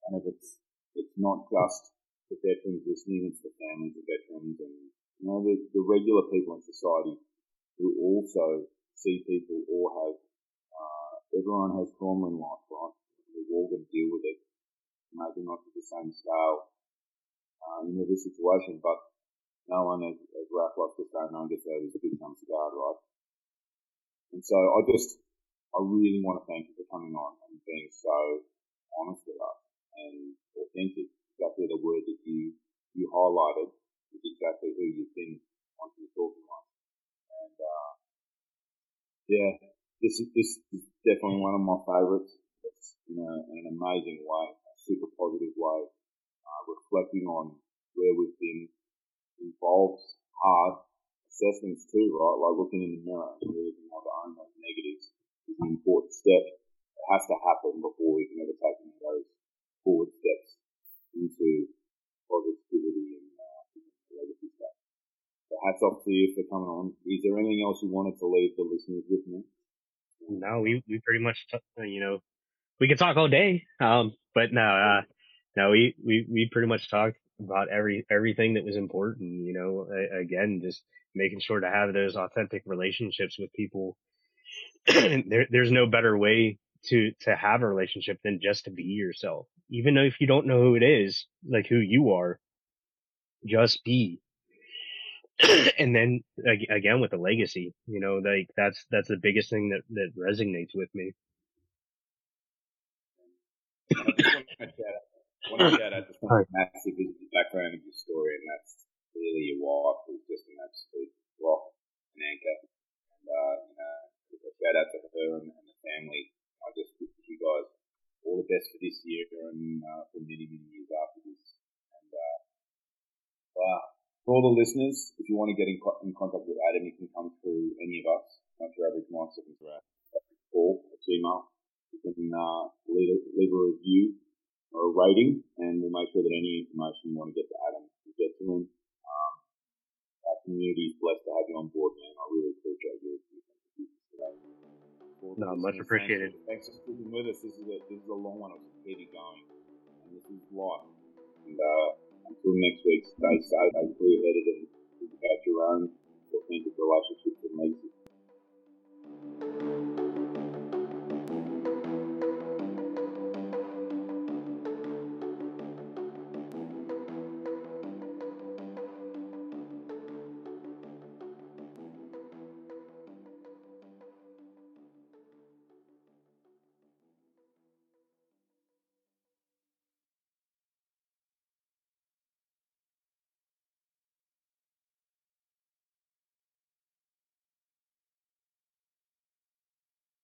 And if it's, it's not just the veterans listening, it's the families of veterans and, you know, the, the regular people in society who also see people or have, uh, everyone has trauma in life, right? We're all going to deal with it. Maybe not to the same scale, uh, in every situation, but no one, as, as Raph likes to say, no one gets out of his big of guard, right? And so I just, I really want to thank you for coming on and being so honest with us and authentic. Exactly the word that you, you highlighted is exactly who you've been once you're talking like. And, uh, yeah, this is, this is definitely one of my favorites. It's in, a, in an amazing way, a super positive way, uh, reflecting on where we've been involves hard assessments too, right? Like looking in the mirror step. It has to happen before we can ever take any of those forward steps into positivity and uh, stuff. So hats off to you for coming on. Is there anything else you wanted to leave the listeners with me? No, we, we pretty much, t- you know, we could talk all day. Um, but no, uh, no, we, we, we pretty much talked about every, everything that was important, you know, again, just making sure to have those authentic relationships with people. there, there's no better way to, to have a relationship than just to be yourself. Even if you don't know who it is, like who you are, just be. and then again with the legacy, you know, like that's, that's the biggest thing that, that resonates with me. To shout out the massive background of your story, and that's clearly your wife who's just an absolute rock and anchor. And, uh, you know, shout out to her and, and the family. I just wish you guys all the best for this year and uh, for many, many years after this. And, uh, uh, for all the listeners, if you want to get in, co- in contact with Adam, you can come through any of us, not your average mindset, or Gmail. You can uh, leave, a, leave a review or a rating, and we'll make sure that any information you want to get to Adam, you get to him. Um, our community is blessed to have you on board, man. I really appreciate your. No, much appreciated. Thanks for sticking with us. This is a, this is a long one. I was already going. And this is life. And uh, until next week, stay safe, stay clear headed, and think about your own authentic relationships and legacy.